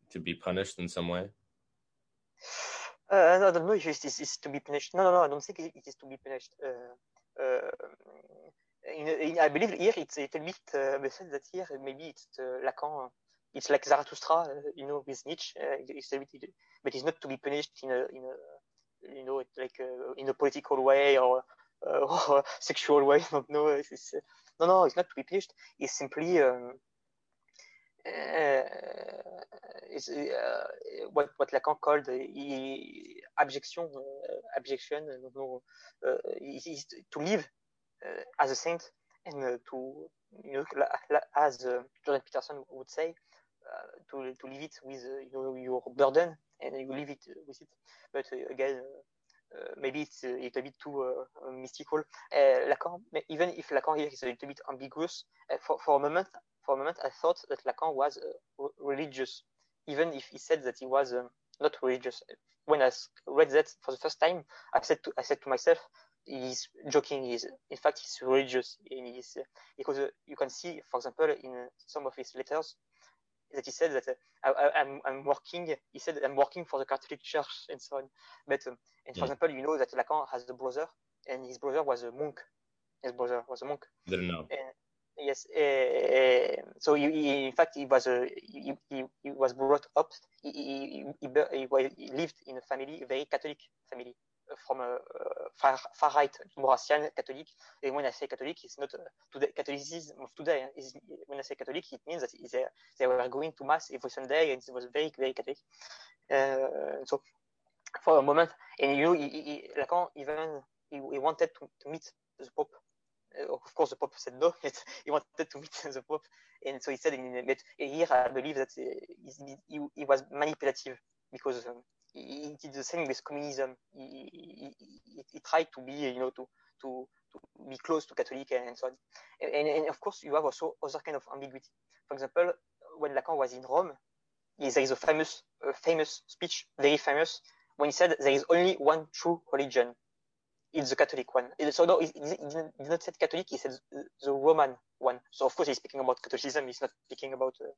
to be punished in some way Uh, no, I don't know if it is, to be punished. No, no, no, I don't think it, is to be punished. Uh, uh, in, in, I believe here it's a little bit uh, they said that here maybe it's uh, Lacan. It's like Zarathustra, uh, you know, with Nietzsche. Uh, it's a bit, but it's not to be punished in a, in a, you know, like uh, in a political way or, uh, or sexual way. I don't know. It's, it's, uh, no, no, it's not to be punished. It's simply. Um, uh, is uh, what what Lacan called abjection, abjection. I don't know. Is, to live as a saint and to you know as Jordan Peterson would say to to leave it with you know your burden and you leave it with it. But uh, again. Uh, maybe it's a little bit too uh, mystical. Uh, Lacan, even if Lacan here is a little bit ambiguous, uh, for, for a moment, for a moment, I thought that Lacan was uh, religious, even if he said that he was um, not religious. When I read that for the first time, I said to I said to myself, he's joking. He's in fact he's religious. and He's, uh, because uh, you can see, for example, in some of his letters, that he said that uh, I, am I'm, I'm working. He said I'm working for the Catholic Church and so on. But um, and for Yeah. example, you know that Lacan has a brother, and his brother was a monk. His brother was a monk. Didn't know. Yes. Uh, so he, he, in fact, he was a, he, he, he was brought up. He, he, he, he, wa- he lived in a family, a very Catholic family, from a uh, far far right Maurrassian Catholic. And when I say Catholic, it's not uh, today Catholicism of today. when I say Catholic, it means that they they were going to mass every Sunday, and it was very very Catholic. Uh, so for a moment, and you he, he, Lacan even he, he wanted to, to meet the Pope. Uh, of course, the Pope said no. He wanted to meet the Pope, and so he said, but here I believe that uh, he, he, he was manipulative because um, he, did the same with communism. He, he, he, tried to be, you know, to to to be close to Catholic and so on. And, and, of course, you have also other kind of ambiguity. For example, when Lacan was in Rome, there is a famous, uh, famous speech, very famous, when he said there is only one true religion. It's the Catholic one. So no, he, did not say Catholic. He said the Roman one. So of course he's speaking about Catholicism. He's not speaking about uh,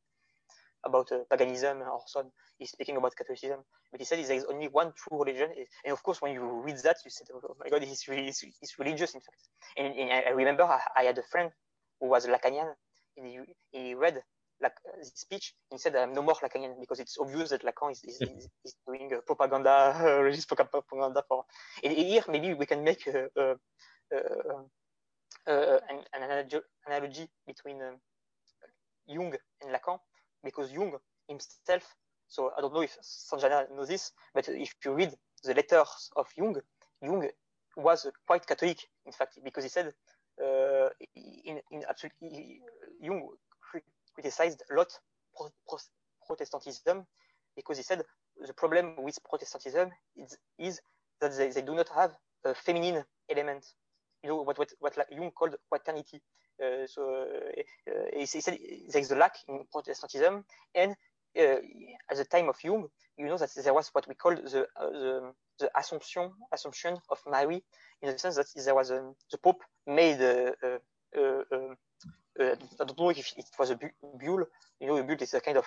about uh, paganism or so. He's speaking about Catholicism. But he said there is only one true religion. And of course, when you read that, you said, "Oh my God, he's really he's, he's religious." In fact, and, and I remember I, I, had a friend who was Lacanian, and he, he read like uh, this speech and said, "I'm no more Lacanian because it's obvious that Lacan is, is, is, is doing uh, propaganda, uh, religious propaganda for." And here, maybe we can make uh, uh, uh, an, an analogy between um, Jung and Lacan because Jung himself. So I don't know if Sanjana knows this, but if you read the letters of Jung, Jung was quite Catholic, in fact, because he said uh, in, in absolutely Jung criticized a lot pro, pro, Protestantism because he said the problem with Protestantism is, is that they, they, do not have a feminine element. You know what what what Jung called quaternity. Uh, so uh, he euh, said there is a lack in Protestantism, and uh, at the time of Jung, you know that there was what we call the uh, the, the assumption assumption of Mary, in the sense that there was a, the Pope made uh, uh, um, uh, I don't know if it was a bull. You know, a bull is a kind of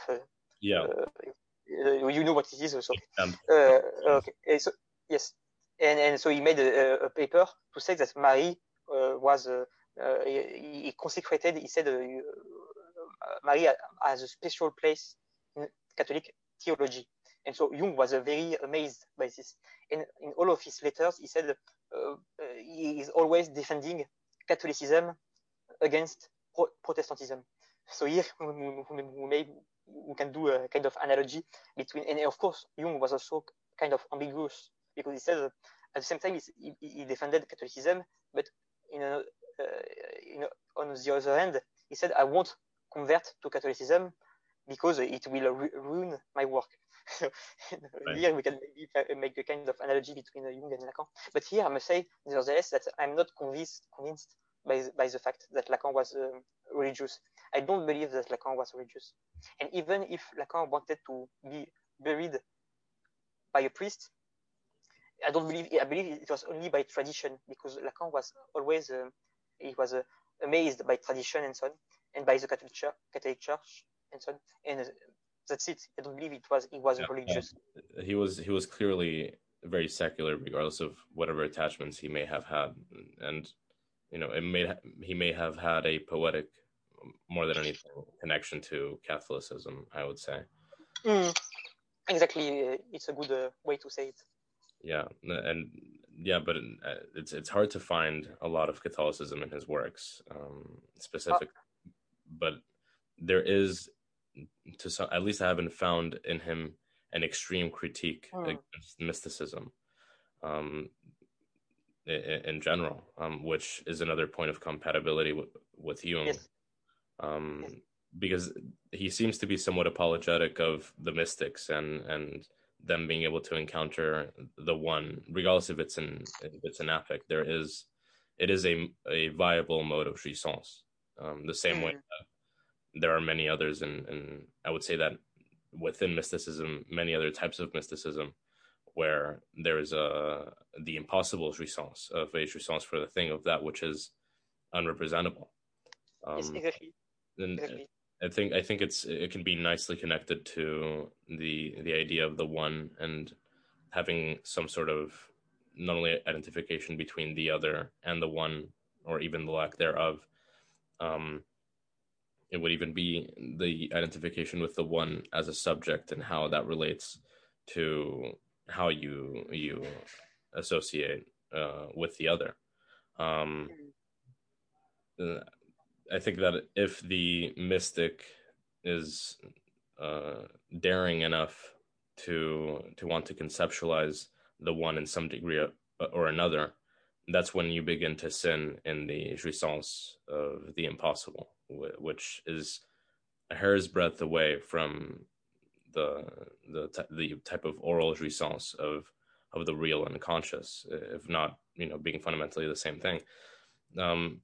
yeah. you know what it is. So okay, so yes, and and so he made a, a paper to say that Mary was he, he, consecrated. He said Mary has a special place in Catholic theology. And so Jung was uh, very amazed by this. And in all of his letters, he said uh, he is always defending Catholicism against pro Protestantism. So here we, may, we can do a kind of analogy between, and of course, Jung was also kind of ambiguous because he said at the same time he, he defended Catholicism, but in a, uh, in on the other hand, he said, I won't convert to Catholicism because it will ru ruin my work. right. Here we can maybe make a kind of analogy between Jung and Lacan. But here I must say, nevertheless, that I'm not convinced convinced by the, by the fact that Lacan was um, religious. I don't believe that Lacan was religious. And even if Lacan wanted to be buried by a priest, I don't believe. I believe it was only by tradition because Lacan was always uh, he was uh, amazed by tradition and so on, and by the Catholic Church, Catholic Church and so on. And uh, that's it. I don't believe it was he was yeah, religious. Uh, he was he was clearly very secular, regardless of whatever attachments he may have had, and you know, it may he may have had a poetic, more than anything, connection to Catholicism. I would say. Mm, exactly, it's a good uh, way to say it. Yeah, and yeah, but it's it's hard to find a lot of Catholicism in his works, um, specific. Oh. But there is, to some, at least I haven't found in him an extreme critique mm. against mysticism. Um, in, in general, um, which is another point of compatibility with, with Jung, yes. Um, yes. because he seems to be somewhat apologetic of the mystics and and them being able to encounter the one, regardless if it's an if it's an affect. There is, it is a a viable mode of jouissance. Um, the same mm. way that there are many others, and and I would say that within mysticism, many other types of mysticism, where there is a the impossible jouissance of a jouissance for the thing of that which is unrepresentable. Um, yes, exactly. And, exactly. I think I think it's it can be nicely connected to the the idea of the one and having some sort of not only identification between the other and the one or even the lack thereof. Um, it would even be the identification with the one as a subject and how that relates to how you you associate uh, with the other. Um, uh, I think that if the mystic is uh, daring enough to to want to conceptualize the one in some degree or another, that's when you begin to sin in the jouissance of the impossible, which is a hair's breadth away from the the the type of oral jouissance of of the real unconscious, if not you know being fundamentally the same thing. Um,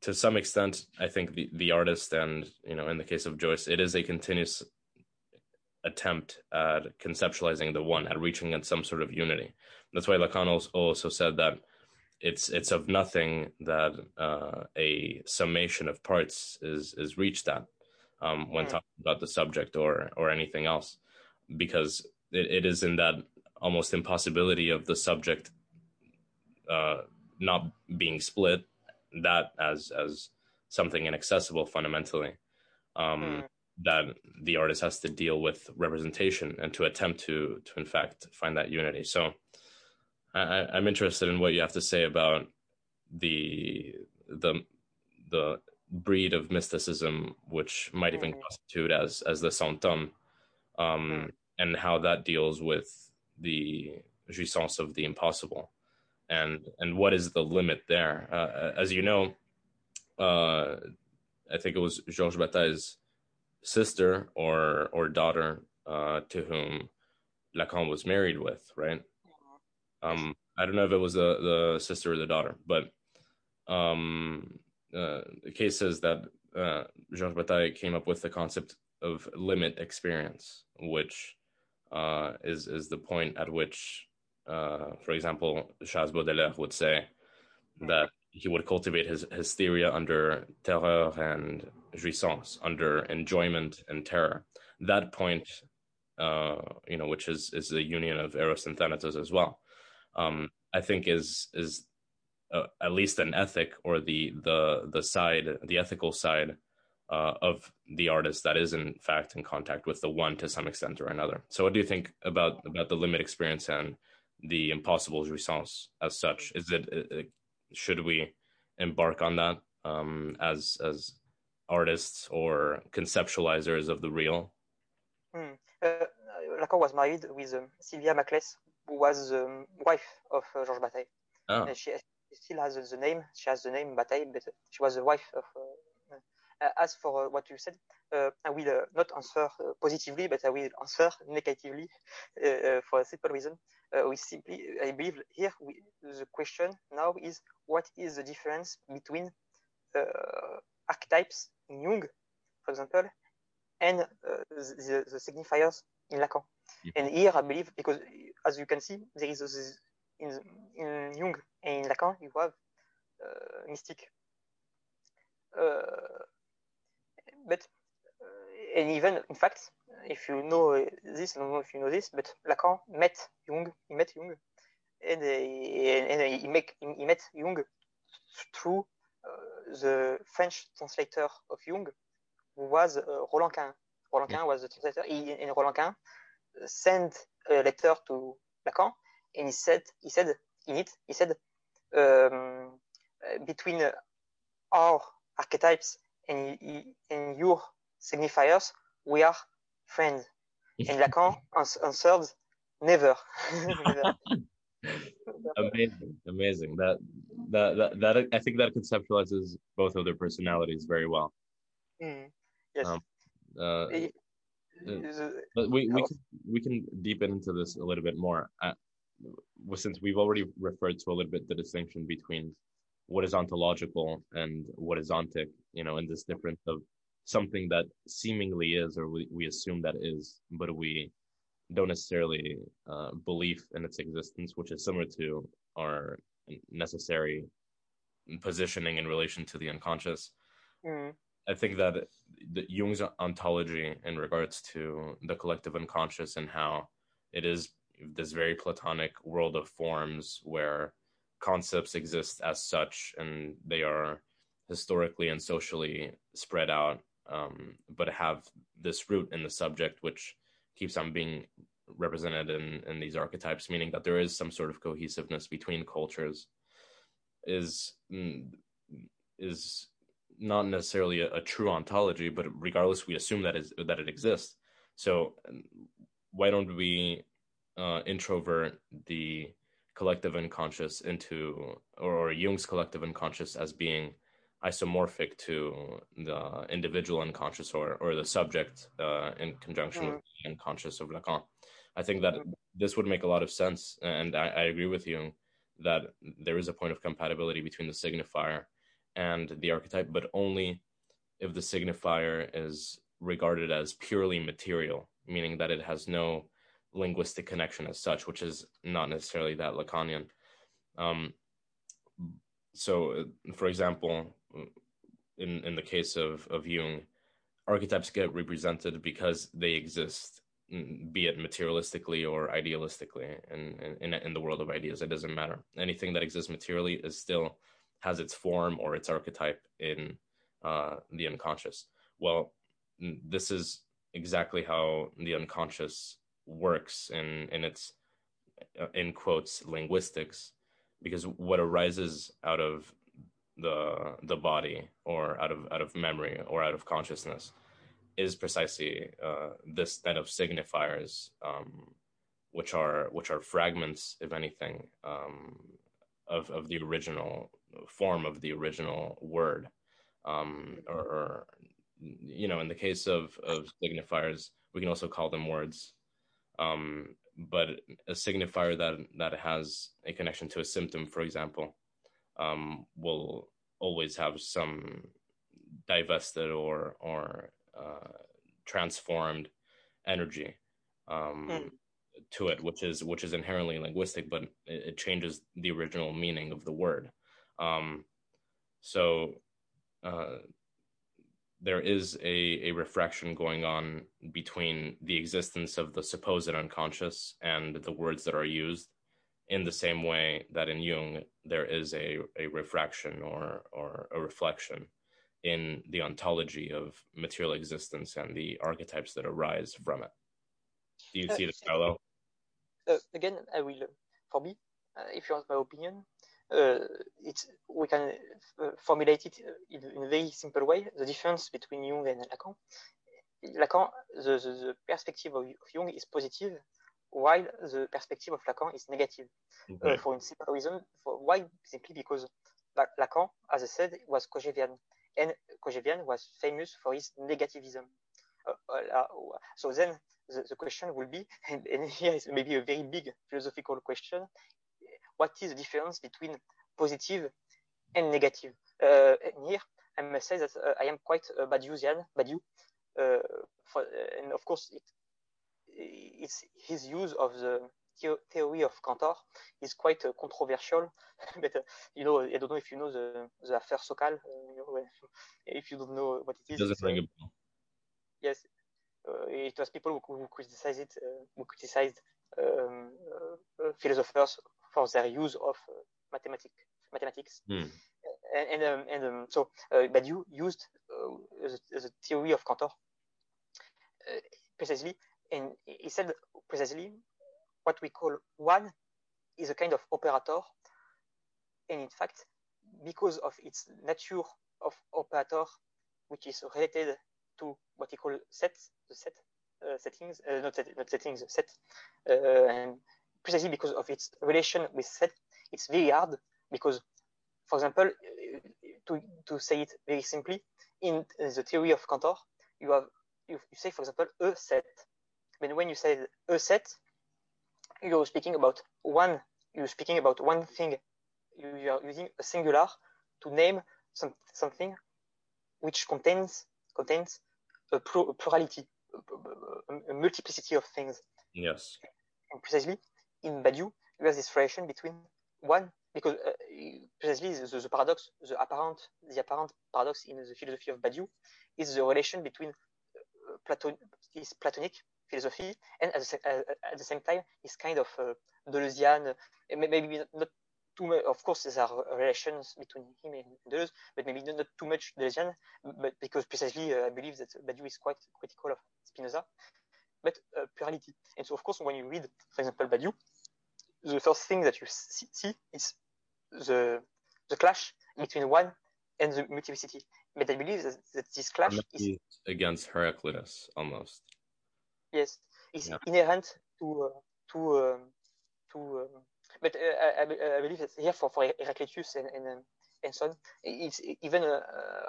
to some extent, I think the the artist and you know in the case of Joyce, it is a continuous attempt at conceptualizing the one, at reaching at some sort of unity. That's why Lacan also said that it's it's of nothing that uh, a summation of parts is is reached at um, when mm. talking about the subject or or anything else, because it, it is in that almost impossibility of the subject uh, not being split that as as something inaccessible fundamentally um, mm. that the artist has to deal with representation and to attempt to to in fact find that unity so I, am interested in what you have to say about the the the breed of mysticism, which might even mm-hmm. constitute as as the sinthome, um, mm-hmm. and how that deals with the jouissance of the impossible, and and what is the limit there? Uh, as you know, uh, I think it was Georges Bataille's sister or or daughter uh, to whom Lacan was married with, right? Um, I don't know if it was the the sister or the daughter, but um, uh, the case says that uh, Georges Bataille came up with the concept of limit experience, which uh, is is the point at which, uh, for example, Charles Baudelaire would say that he would cultivate his hysteria under terror and jouissance, under enjoyment and terror. That point, uh, you know, which is is the union of eros and thanatos as well um, I think is is uh, at least an ethic or the the the side the ethical side uh, of the artist that is in fact in contact with the one to some extent or another. So, what do you think about about the limit experience and the impossible jouissance as such? Is it, it uh, uh, should we embark on that um, as as artists or conceptualizers of the real? Hmm. Uh, Lacan was married with um, Sylvia Maklès, who was the wife of uh, Georges Bataille. Oh. She, she, still has the name. She has the name Bataille, but she was the wife of. Uh, uh, as for what you said, I will not answer positively, but I will answer negatively for a simple reason. We simply, I believe here we, the question now is what is the difference between archetypes in Jung, for example, and uh, the, the, signifiers in Lacan. Mm-hmm. And here, I believe, because as you can see, there is this, in, in Jung and in Lacan, you have uh, mystic. Uh, but, uh, and even, in fact, if you know this, I don't know if you know this, but Lacan met Jung, he met Jung, and, and, and he, make, he met Jung through uh, the French translator of Jung, who was uh, Roland Cahen. Roland Cahen was the translator, he, and Roland Cahen sent a letter to Lacan, and he said, he said in it, he said, um, between our archetypes and, and your signifiers, we are friends. And Lacan answered, never. never. amazing, amazing. That, that that that I think that conceptualizes both of their personalities very well. Mm, yes. Um, uh, but we we can, we can deepen into this a little bit more. Uh, since we've already referred to a little bit the distinction between what is ontological and what is ontic, you know, in this difference of something that seemingly is, or we, we assume that is, but we don't necessarily uh, believe in its existence, which is similar to our necessary positioning in relation to the unconscious. Mm. I think that the Jung's ontology in regards to the collective unconscious and how it is this very platonic world of forms where concepts exist as such and they are historically and socially spread out um, but have this root in the subject which keeps on being represented in, in these archetypes meaning that there is some sort of cohesiveness between cultures is mm, is not necessarily a, a true ontology but regardless we assume that is that it exists. So why don't we uh, introvert the collective unconscious into or, or Jung's collective unconscious as being isomorphic to the individual unconscious or or the subject uh, in conjunction with the unconscious of Lacan. I think that this would make a lot of sense, and I, I, agree with you that there is a point of compatibility between the signifier and the archetype, but only if the signifier is regarded as purely material, meaning that it has no linguistic connection as such, which is not necessarily that Lacanian. Um, so, for example, in in the case of of Jung, archetypes get represented because they exist, be it materialistically or idealistically, in in in the world of ideas. It doesn't matter. Anything that exists materially is still has its form or its archetype in uh, the unconscious. Well, this is exactly how the unconscious works in in its uh, in quotes linguistics because what arises out of the the body or out of out of memory or out of consciousness is precisely uh, this set of signifiers um, which are which are fragments if anything um, of of the original form of the original word. Um, or, or you know in the case of of signifiers we can also call them words. Um, but a signifier that that has a connection to a symptom, for example, um, will always have some divested or or uh, transformed energy um, mm. to it, which is which is inherently linguistic, but it, it changes the original meaning of the word. Um, so uh, there is a, a refraction going on between the existence of the supposed unconscious and the words that are used in the same way that in Jung there is a, a refraction or, or a reflection in the ontology of material existence and the archetypes that arise from it. Do you uh, see the parallel? Uh, again, I will, for me, uh, if you want my opinion, uh, it's, we can uh, formulate it in, in, a very simple way. The difference between Jung and Lacan. Lacan, the, the, the perspective of Jung is positive, while the perspective of Lacan is negative. Mm-hmm. Uh, for a simple reason. For, why? Simply because Lacan, as I said, was Kojèvian, and Kojèvian was famous for his negativism. Uh, uh, so then the, the, question will be, and, and here is maybe a very big philosophical question, what is the difference between positive and negative. Uh, and here, I must say that uh, I am quite a Badiousian, Badiou, uh, for, and of course, it, it's his use of the theory of Cantor is quite uh, controversial. but uh, you know, I don't know if you know the the affair Sokal. Uh, you know, if you don't know what it is, doesn't ring a bell. Yes, it was people who, who criticized it, who criticized um, philosophers for their use of uh, mathematic, mathematics. Mm. And, and, um, and um, so uh, you used uh, the, the, theory of Cantor precisely, and he said precisely what we call one is a kind of operator, and in fact, because of its nature of operator, which is related to what he call sets, the set uh, settings, uh, not, set, not settings, set, uh, and precisely because of its relation with set, it's very hard because, for example, to, to say it very simply, in the theory of Cantor, you have you say, for example, a set. But when you say a set, you're speaking about one. You're speaking about one thing. You, you are using a singular to name some, something which contains contains a, a plurality, a, a, multiplicity of things. Yes. And precisely, in Badiou, you have this relation between one because uh, precisely the, the, paradox, the apparent, the apparent paradox in the philosophy of Badiou is the relation between uh, Platon, his Platonic philosophy and at the, at the same time his kind of uh, Deleuzian, maybe not too much. Of course, there are relations between him and Deleuze, but maybe not, not too much Deleuzian, but because precisely uh, I believe that Badiou is quite critical of Spinoza, but uh, plurality. And so, of course, when you read, for example, Badiou, the first thing that you see, see is the the clash between one and the multiplicity. But I believe that, that this clash is against Heraclitus almost. Yes, it's yeah. inherent to uh, to um, to. Um, but uh, I, I, believe that here for, for Heraclitus and and, um, and so on, it's even uh,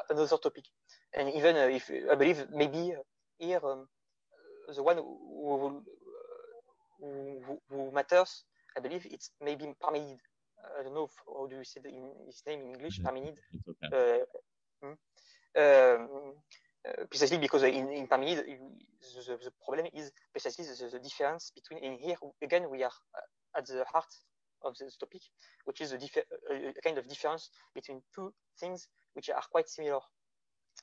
another topic. And even uh, if I believe maybe here um, the one who, who, who matters, I believe it's maybe Parmenid. I don't know if, how do you say in, his name in English, Parmenid. Okay. Uh, hmm? um, uh, precisely because in, in Parmenid, the, the, problem is precisely the, the, difference between, and here again we are at the heart of this topic, which is a, a, kind of difference between two things which are quite similar.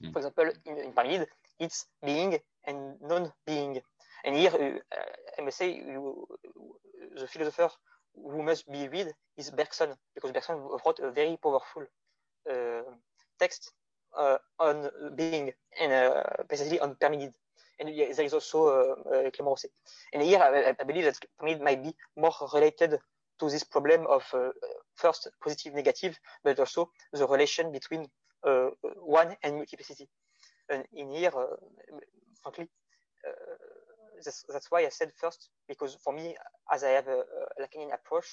Mm. For example, in, in Parmenid, it's being and non-being. And here, uh, I must say, you, the philosopher who must be read is Bergson, because Bergson wrote a very powerful uh, text uh, Uh, on being and uh, basically on Parmenid. And there is also uh, uh, Clément Rosset. And here, I, I, believe that Parmenid might be more related to this problem of uh, first positive, negative, but also the relation between one and multiplicity. And in here, frankly, that's, that's why I said first, because for me, as I have a, a Lacanian approach,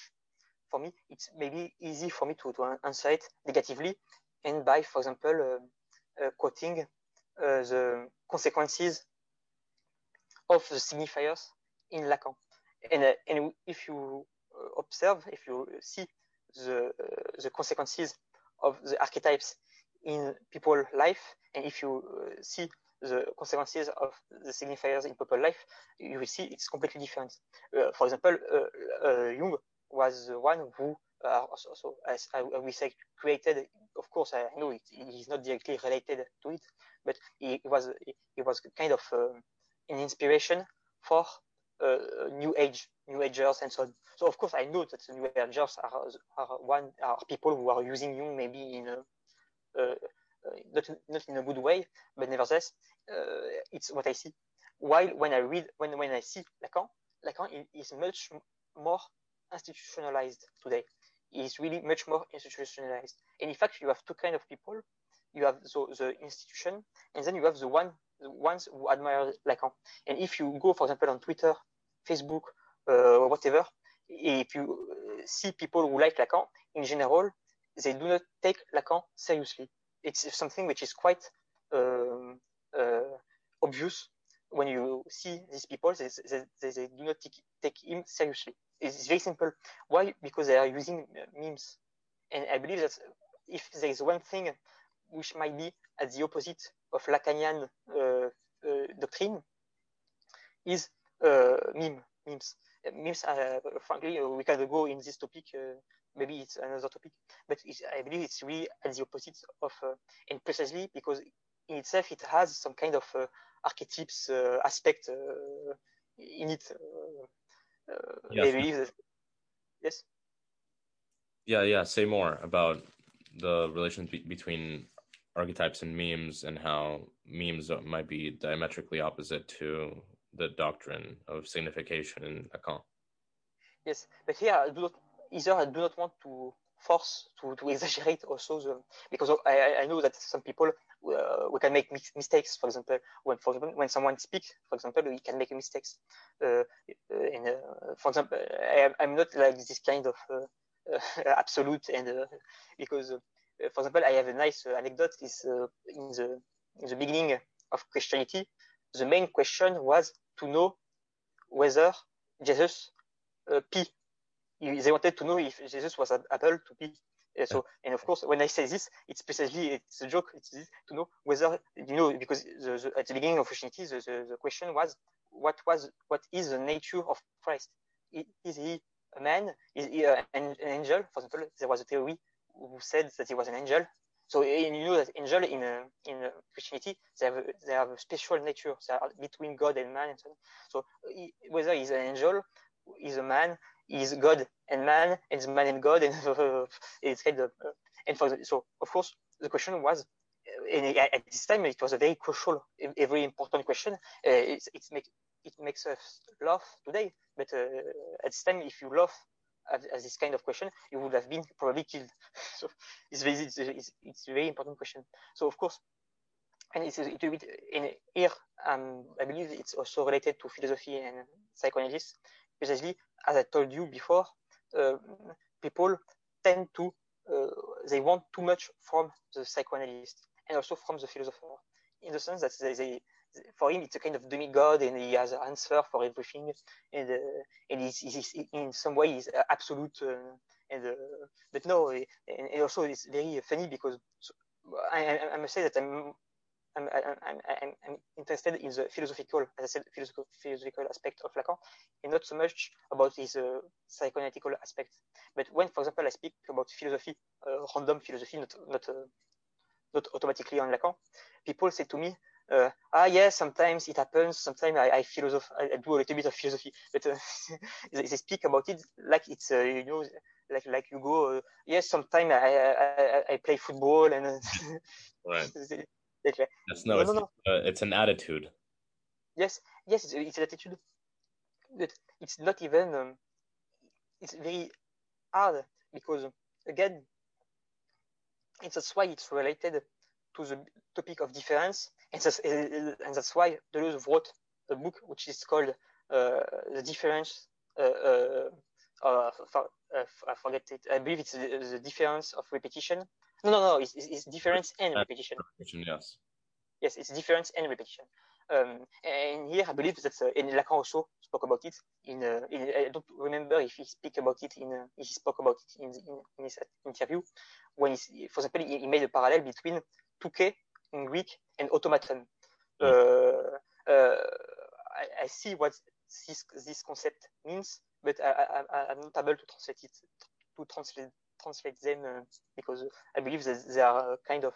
for me, it's maybe easy for me to, to answer it negatively and by, for example, uh, uh, quoting uh, the consequences of the signifiers in Lacan. And, and if you observe, if you see the, the consequences of the archetypes in people life, and if you see the consequences of the signifiers in people life, you will see it's completely different. Uh, for example, uh, uh, Jung was the one who, so, so, as we say, created. Of course, I know it, he's not directly related to it, but he, he was he was kind of um, an inspiration for uh, new age, new agers, and so on. So of course, I know that new agers are, are one are people who are using Jung maybe in a, uh, not, not in a good way, but nevertheless, uh, it's what I see. While when I read, when, when I see Lacan, Lacan is much more institutionalized today. Is really much more institutionalized. And in fact, you have two kind of people. You have the, the institution, and then you have the one, the ones who admire Lacan. And if you go, for example, on Twitter, Facebook, uh, whatever, if you see people who like Lacan, in general, they do not take Lacan seriously it's something which is quite um, uh, obvious when you see these people. They, they, they do not take, take, him seriously. It's very simple. Why? Because they are using memes. And I believe that if there is one thing which might be at the opposite of Lacanian uh, uh, doctrine, is uh, meme, memes. Memes, frankly, we can go in this topic uh, maybe it's another topic, but I believe it's really at the opposite of, uh, and precisely because in itself it has some kind of uh, archetypes uh, aspect uh, in it. Yes. That. Yes. Yeah, yeah. Say more about the relations be- between archetypes and memes, and how memes might be diametrically opposite to the doctrine of signification in Lacan. Yes, but here I do not either I do not want to force to, to exaggerate also the, because I, I know that some people uh, we can make mistakes. For example when for example when someone speaks for example we can make mistakes. Uh, and uh, for example I, am not like this kind of uh, absolute and uh, because uh, for example I have a nice anecdote is in the in the beginning of Christianity the main question was to know whether Jesus P they wanted to know if Jesus was able to be. So, and of course, when I say this, it's precisely it's a joke. It's to know whether you know because the, the, at the beginning of Christianity, the, the, the, question was what was what is the nature of Christ? Is he a man is uh, an, an, angel. For example, there was a theory who said that he was an angel. So you know that angel in uh, in uh, Christianity they have a, they have a special nature they are between God and man and so on. So he, whether he's an angel, he's a man, he's God and man, and man and God, and it's kind of and for the, so of course the question was and at this time it was a very crucial, a very important question. Uh, it's, it's make, it makes us laugh today, but uh, at this time, if you laugh at, this kind of question, you would have been probably killed. so it's, it's, it's, it's, a very important question. So of course, and it's a bit in here. Um, I believe it's also related to philosophy and psychoanalysis. Precisely, as I told you before, uh, people tend to uh, they want too much from the psychoanalyst and also from the philosopher, in the sense that they, they for him it's a kind of demigod and he has an answer for everything and uh, and he's, he's, in some way absolute uh, and uh, but no and, and, also it's very funny because I, I, must say that I'm I'm, I'm, I'm, I'm interested in the philosophical, as I said, philosophical, philosophical aspect of Lacan, and not so much about his uh, psychoanalytical aspect. But when, for example, I speak about philosophy, uh, random philosophy, not not uh, not automatically on Lacan, people say to me, uh, ah yes, sometimes it happens. Sometimes I, I philosoph, I, I do a little bit of philosophy, but uh, they, they, speak about it like it's uh, you know like like you go. Uh, yes, sometimes I, I, I play football and right. That's no, no, it's, no, no. Uh, it's an attitude. Yes, yes, it's, it's, an attitude, but it's not even. Um, it's very hard because again, it's that's why it's related to the topic of difference, and that's, and that's why Deleuze wrote a book which is called uh, The Difference. Uh, uh, uh for, uh, I forget it. I believe it's the, the, difference of repetition. No, no, no. It's, it's difference and repetition. repetition. Yes. Yes, it's difference and repetition. Um, and here I believe that uh, and Lacan also spoke about it in, uh, in, I don't remember if he spoke about it in uh, he spoke about it in, in, in his interview when he, for example he, he, made a parallel between tuché in Greek and automaton. Mm. Uh, uh, I, I, see what this this concept means, but I, I, am not able to translate it to translate translate them uh, because I believe that they are kind of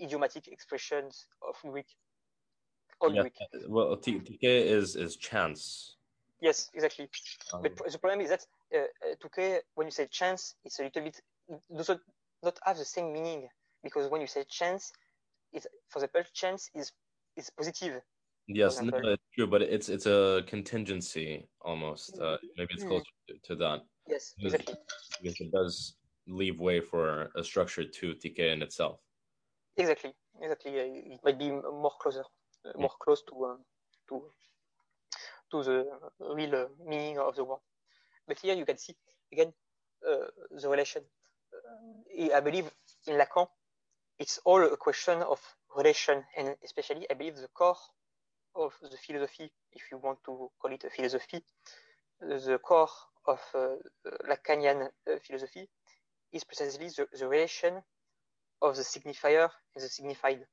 idiomatic expressions of Greek all yeah. week. Well, tuché is is chance. Yes, exactly. Um, but the problem is that uh, uh when you say chance, it's a little bit does not have the same meaning because when you say chance, it's for example, chance is is positive. Yes, no, it's true, but it's it's a contingency almost. Uh, maybe it's mm. closer to, to that. Yes, exactly. Because it does leave way for a structure to tuché in itself. Exactly, exactly. It might be more closer more close to uh, to to the real uh, meaning of the word. But here you can see again uh, the relation. I believe in Lacan, it's all a question of relation, and especially I believe the core of the philosophy, if you want to call it a philosophy, the core of uh, Lacanian uh, philosophy is precisely the, the, relation of the signifier and the signified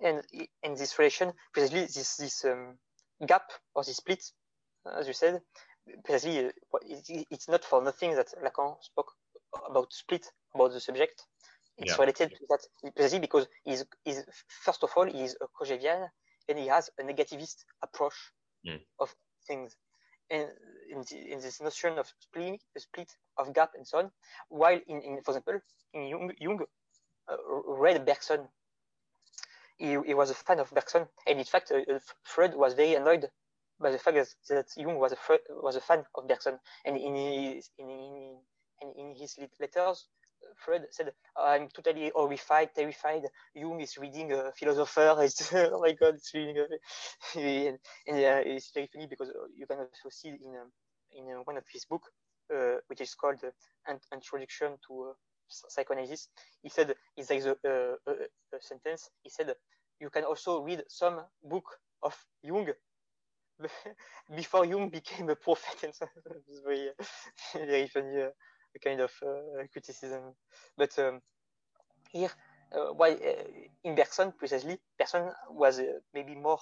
and in this relation, precisely this this um, gap or this split, as you said, precisely uh, it's not for nothing that Lacan spoke about split about the subject. It's yeah. related to that precisely because he's, he's first of all he's a Kojèvian and he has a negativist approach mm. of things. And in, in, this notion of split, split of gap and so on, while in, in for example, in Jung, Jung uh, read Bergson. He, he was a fan of Bergson, and in fact, uh, uh, Freud was very annoyed by the fact that, that Jung was a was a fan of Bergson, and in his in, in, in his letters, Freud said, "I'm totally horrified, terrified. Jung is reading a philosopher. oh my God, it's reading." And, and uh, it's very funny because you can also see in um, in uh, one of his books, uh, which is called uh, Introduction to psychoanalysis, he said, it's like the, uh, sentence, he said, you can also read some book of Jung before Jung became a prophet. And so it's very, very funny uh, kind of uh, criticism. But um, here, uh, why uh, in Bergson precisely, Bergson was maybe more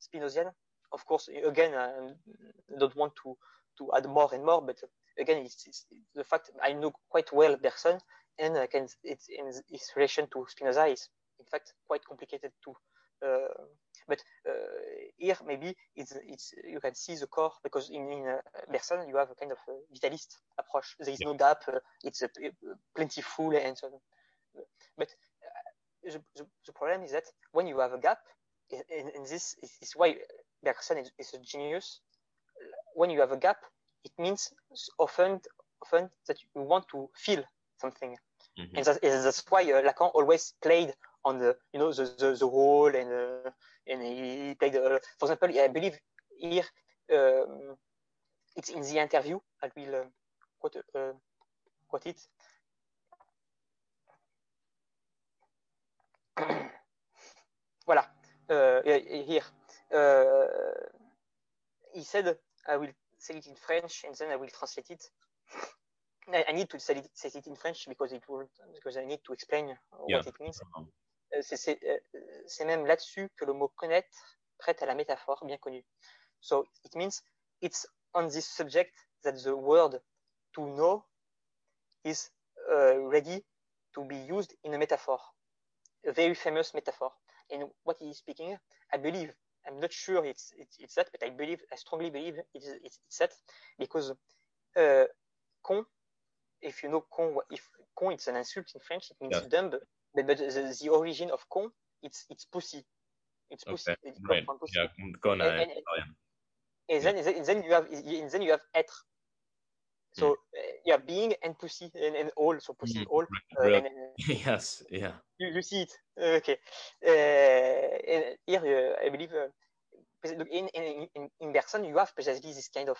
Spinozian. Of course, again, I don't want to to add more and more. But again, it's, it's the fact I know quite well Bergson, and I can it's in its relation to Spinoza is in fact quite complicated too. Uh, but uh, here maybe it's it's you can see the core because in, in uh, Bergson you have a kind of vitalist approach. There is yeah. no gap. it's plentiful and so on. But the, the, the, problem is that when you have a gap, and, and this is, is why Bergson is, is a genius. When you have a gap, it means often often that you want to feel something. Mm-hmm. And, that, and, that's why uh, Lacan always played on the you know the the, the whole and uh, and he played uh, for example I believe here um, it's in the interview I will uh, quote uh, quote it. Voilà. Uh, here. Uh, he said I will say it in French and then I will translate it. I need to say it, say it in French because it will because I need to explain yeah. what it means. Euh, euh, c'est même là-dessus que le mot connaître prête à la métaphore bien connue. So it means it's on this subject that the word to know is uh, ready to be used in a metaphor, a very famous metaphor. And what he is speaking, I believe, I'm not sure it's, it's, it's that, but I believe, I strongly believe it's, it's, it's that because uh, con, if you know con, if con, it's an insult in French, it means yeah. dumb, but, but the, the, origin of con, it's it's pussy. It's pussy. Okay. It's right. pussy. Yeah, con and, and, and, then, and then you have and then you have être. So mm. uh, yeah, being and pussy and, and all, so pussy mm. all. Uh, and, yes, yeah. You, you see it, uh, okay. Uh, and here, uh, I believe, uh, in, in, in, in Bergson, you have precisely this kind of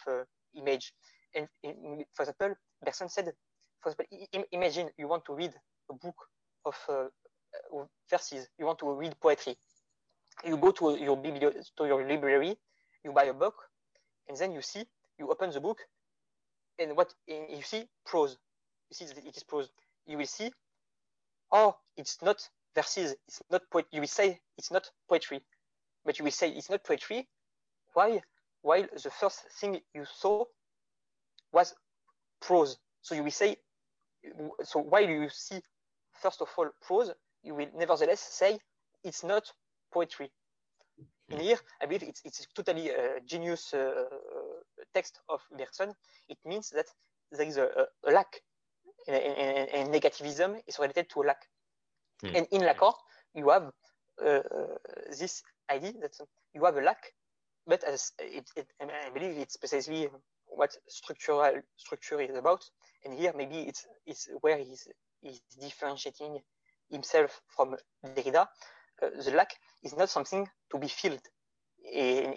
image. And in, for example, Bergson said, for example, imagine you want to read a book of uh, verses. You want to read poetry. You go to your to your library, you buy a book, and then you see, you open the book, and what you see prose. You see that it is prose. You will see, oh, it's not verses. It's not poet. You will say it's not poetry, but you will say it's not poetry. Why? While the first thing you saw was prose. So you will say, so while you see first of all prose, you will nevertheless say it's not poetry. And here, I believe it's, it's totally a genius uh, text of Bergson. It means that there is a, a lack, and, and, and, negativism is related to a lack. Hmm. And in Lacan, you have uh, this idea that you have a lack, but as it, it, I believe it's precisely what structural structure is about. And here, maybe it's it's where he's is differentiating himself from Derrida, uh, the lack is not something to be filled. and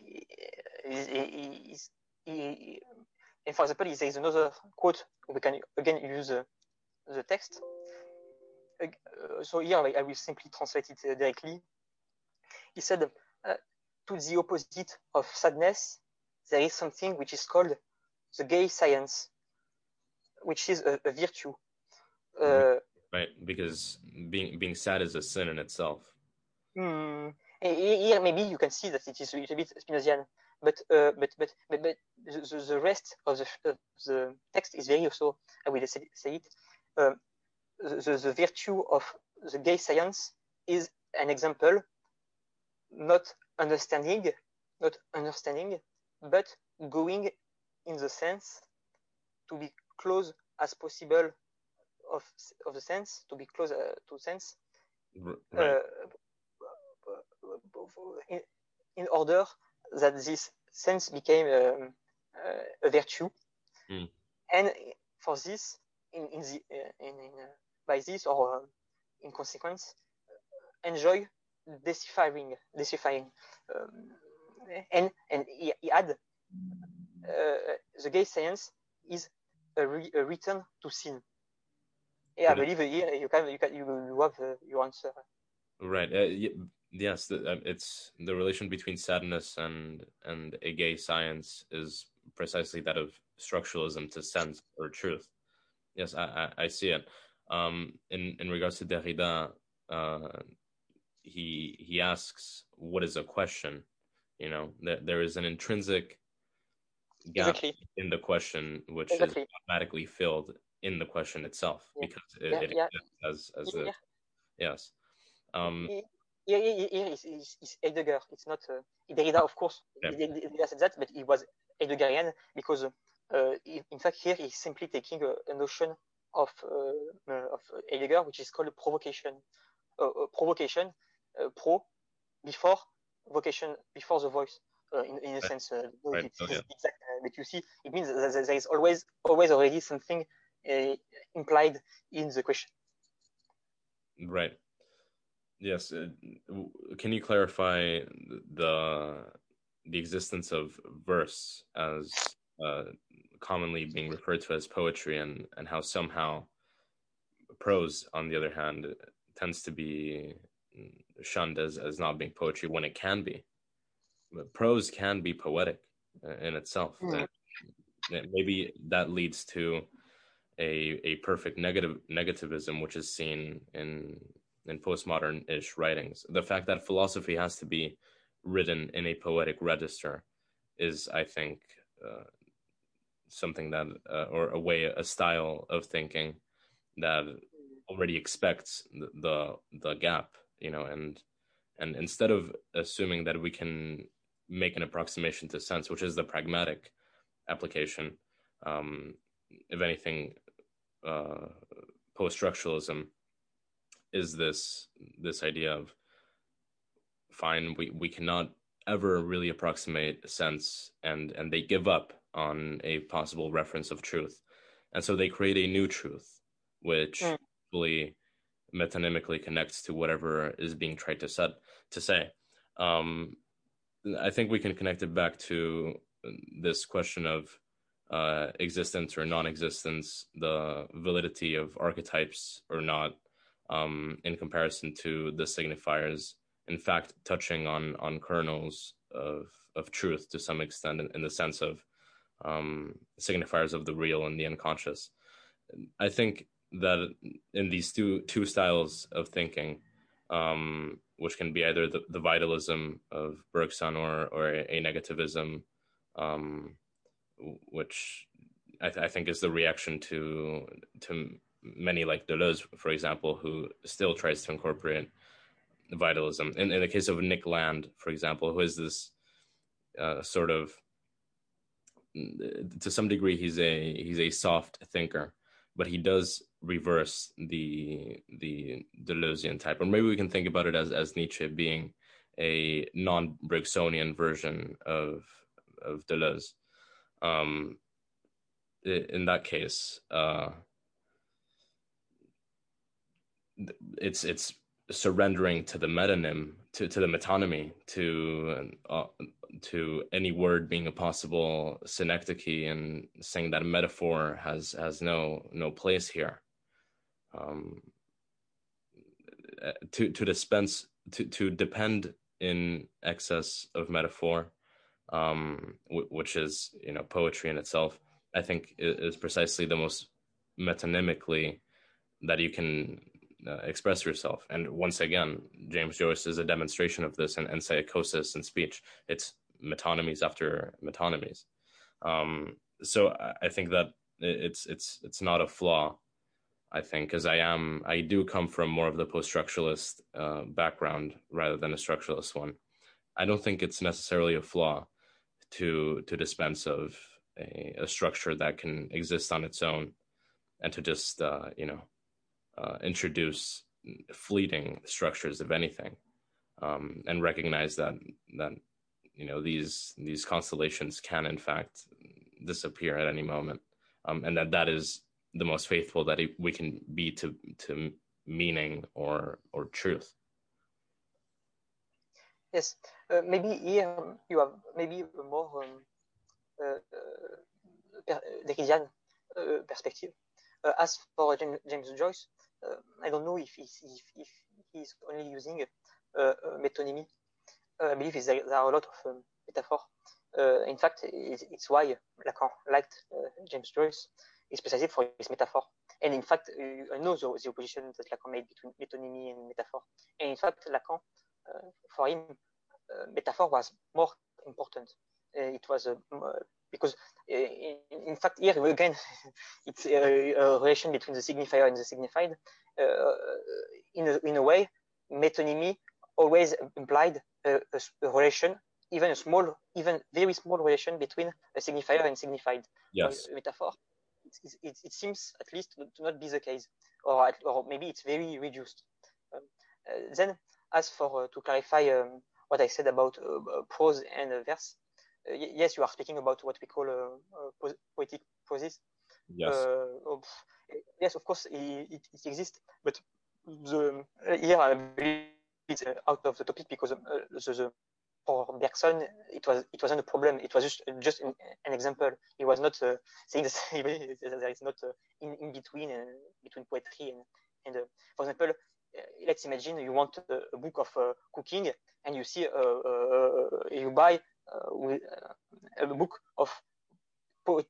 for example, there is another quote, we can again use uh, the text. Uh, so here I will simply translate it directly. He said, uh, to the opposite of sadness, there is something which is called the gay science, which is a, a virtue. Uh, right, because being being sad is a sin in itself. Hmm. Here, maybe you can see that it is a little bit Spinozian, but uh, but but but, but the, the rest of the, of the text is very also. I will say, say it. Um, the, the virtue of the gay science is an example, not understanding, not understanding, but going in the sense to be close as possible of of the sense to be closer to sense right. uh, in, in, order that this sense became um, uh, a virtue mm. and for this in, in the uh, in, in uh, by this or uh, in consequence enjoy decifying decifying um, and and he, he had uh, the gay science is a, re, a return to sin yeah, I believe here you can you can you, you have uh, your answer. Right. Uh, yes, the, uh, it's the relation between sadness and and a gay science is precisely that of structuralism to sense or truth. Yes, I I, I see it. Um, in in regards to Derrida, uh, he he asks, "What is a question?" You know, there there is an intrinsic gap Exactly. in the question, which Exactly. is automatically filled in the question itself Yeah. because it, Yeah, it yeah. as as a yes. Um, Here, here, here is, is, is Heidegger. It's not uh, Derrida, of course. Yeah. Derrida said that, but he was Heideggerian because, uh, in, fact, here he's simply taking a, a notion of uh, uh, of Heidegger, which is called provocation. Uh, uh, provocation, uh, pro, before vocation, before the voice. Uh, in, in a Right. sense, uh, Right. it's, Oh, yeah. exact, uh, but you see, it means that there is always always already something uh, implied in the question. Right. Yes. uh, Can you clarify the the existence of verse as uh, commonly being referred to as poetry, and and how somehow prose, on the other hand, tends to be shunned as as not being poetry when it can be. But prose can be poetic uh, in itself. Mm. Uh, Maybe that leads to a a perfect negative negativism, which is seen in in postmodern-ish writings. The fact that philosophy has to be written in a poetic register is, I think, uh, something that, uh, or a way, a style of thinking that already expects the, the the gap, you know, and and instead of assuming that we can make an approximation to sense, which is the pragmatic application, um, if anything, uh, post-structuralism is this this idea of fine we, we cannot ever really approximate sense and and they give up on a possible reference of truth and so they create a new truth which Mm. fully metonymically connects to whatever is being tried to set to say um i think we can connect it back to this question of uh, existence or non-existence, the validity of archetypes or not, um, in comparison to the signifiers. In fact, touching on on kernels of of truth to some extent, in, in the sense of um, signifiers of the real and the unconscious. I think that in these two two styles of thinking, um, which can be either the, the vitalism of Bergson or or a, a negativism. Um, which I, th- I, think is the reaction to to many like Deleuze, for example, who still tries to incorporate vitalism. In, in the case of Nick Land, for example, who is this uh, sort of to some degree he's a he's a soft thinker, but he does reverse the the Deleuzian type, or maybe we can think about it as as Nietzsche being a non-Bergsonian version of of Deleuze um, in that case, uh, it's it's surrendering to the metonym, to, to the metonymy, to uh, to any word being a possible synecdoche, and saying that metaphor has has no no place here. Um, to to dispense to to depend in excess of metaphor um, w- which is you know poetry in itself, I think is, is precisely the most metonymically that you can uh, express yourself. And once again, James Joyce is a demonstration of this, and, and psychosis and speech. It's metonymies after metonymies. Um, so I, I think that it's it's it's not a flaw. I think because I am I do come from more of the post-structuralist uh, background rather than a structuralist one. I don't think it's necessarily a flaw to to dispense of a, a, structure that can exist on its own and to just uh, you know uh, introduce fleeting structures of anything um, and recognize that that you know these these constellations can in fact disappear at any moment um, and that that is the most faithful that we can be to to meaning or or truth. Yes maybe here you have maybe a more um, uh, uh, perspective. Uh, as for James, Joyce, uh, I don't know if he's, if, if he's only using metonymy. I believe there, there, are a lot of um, metaphor. in fact, it's, it's, why Lacan liked James Joyce, is precisely for his metaphor. And in fact, I know the, the opposition that Lacan made between metonymy and metaphor. And in fact, Lacan, for him, uh, metaphor was more important. Uh, it was uh, because in, in, fact, here again, it's a, a, relation between the signifier and the signified. Uh, in, a, in a way, metonymy always implied a, a, relation, even a small, even very small relation between a signifier and signified. Yes. metaphor. It, it, it, seems at least to not be the case, or, or maybe it's very reduced. Um, uh, then, as for uh, to clarify um, what I said about uh, prose and verse, uh, yes, you are speaking about what we call uh, uh, poetic prose. Yes. Of, yes, of course, it, it, it, exists, but the here I believe it's out of the topic because the, the for Bergson, it was it wasn't a problem. It was just just an, an example. He was not uh, saying that there is not uh, in, in between uh, between poetry and and for example, let's imagine you want a book of cooking and you see uh, uh, you buy uh, with, a book of po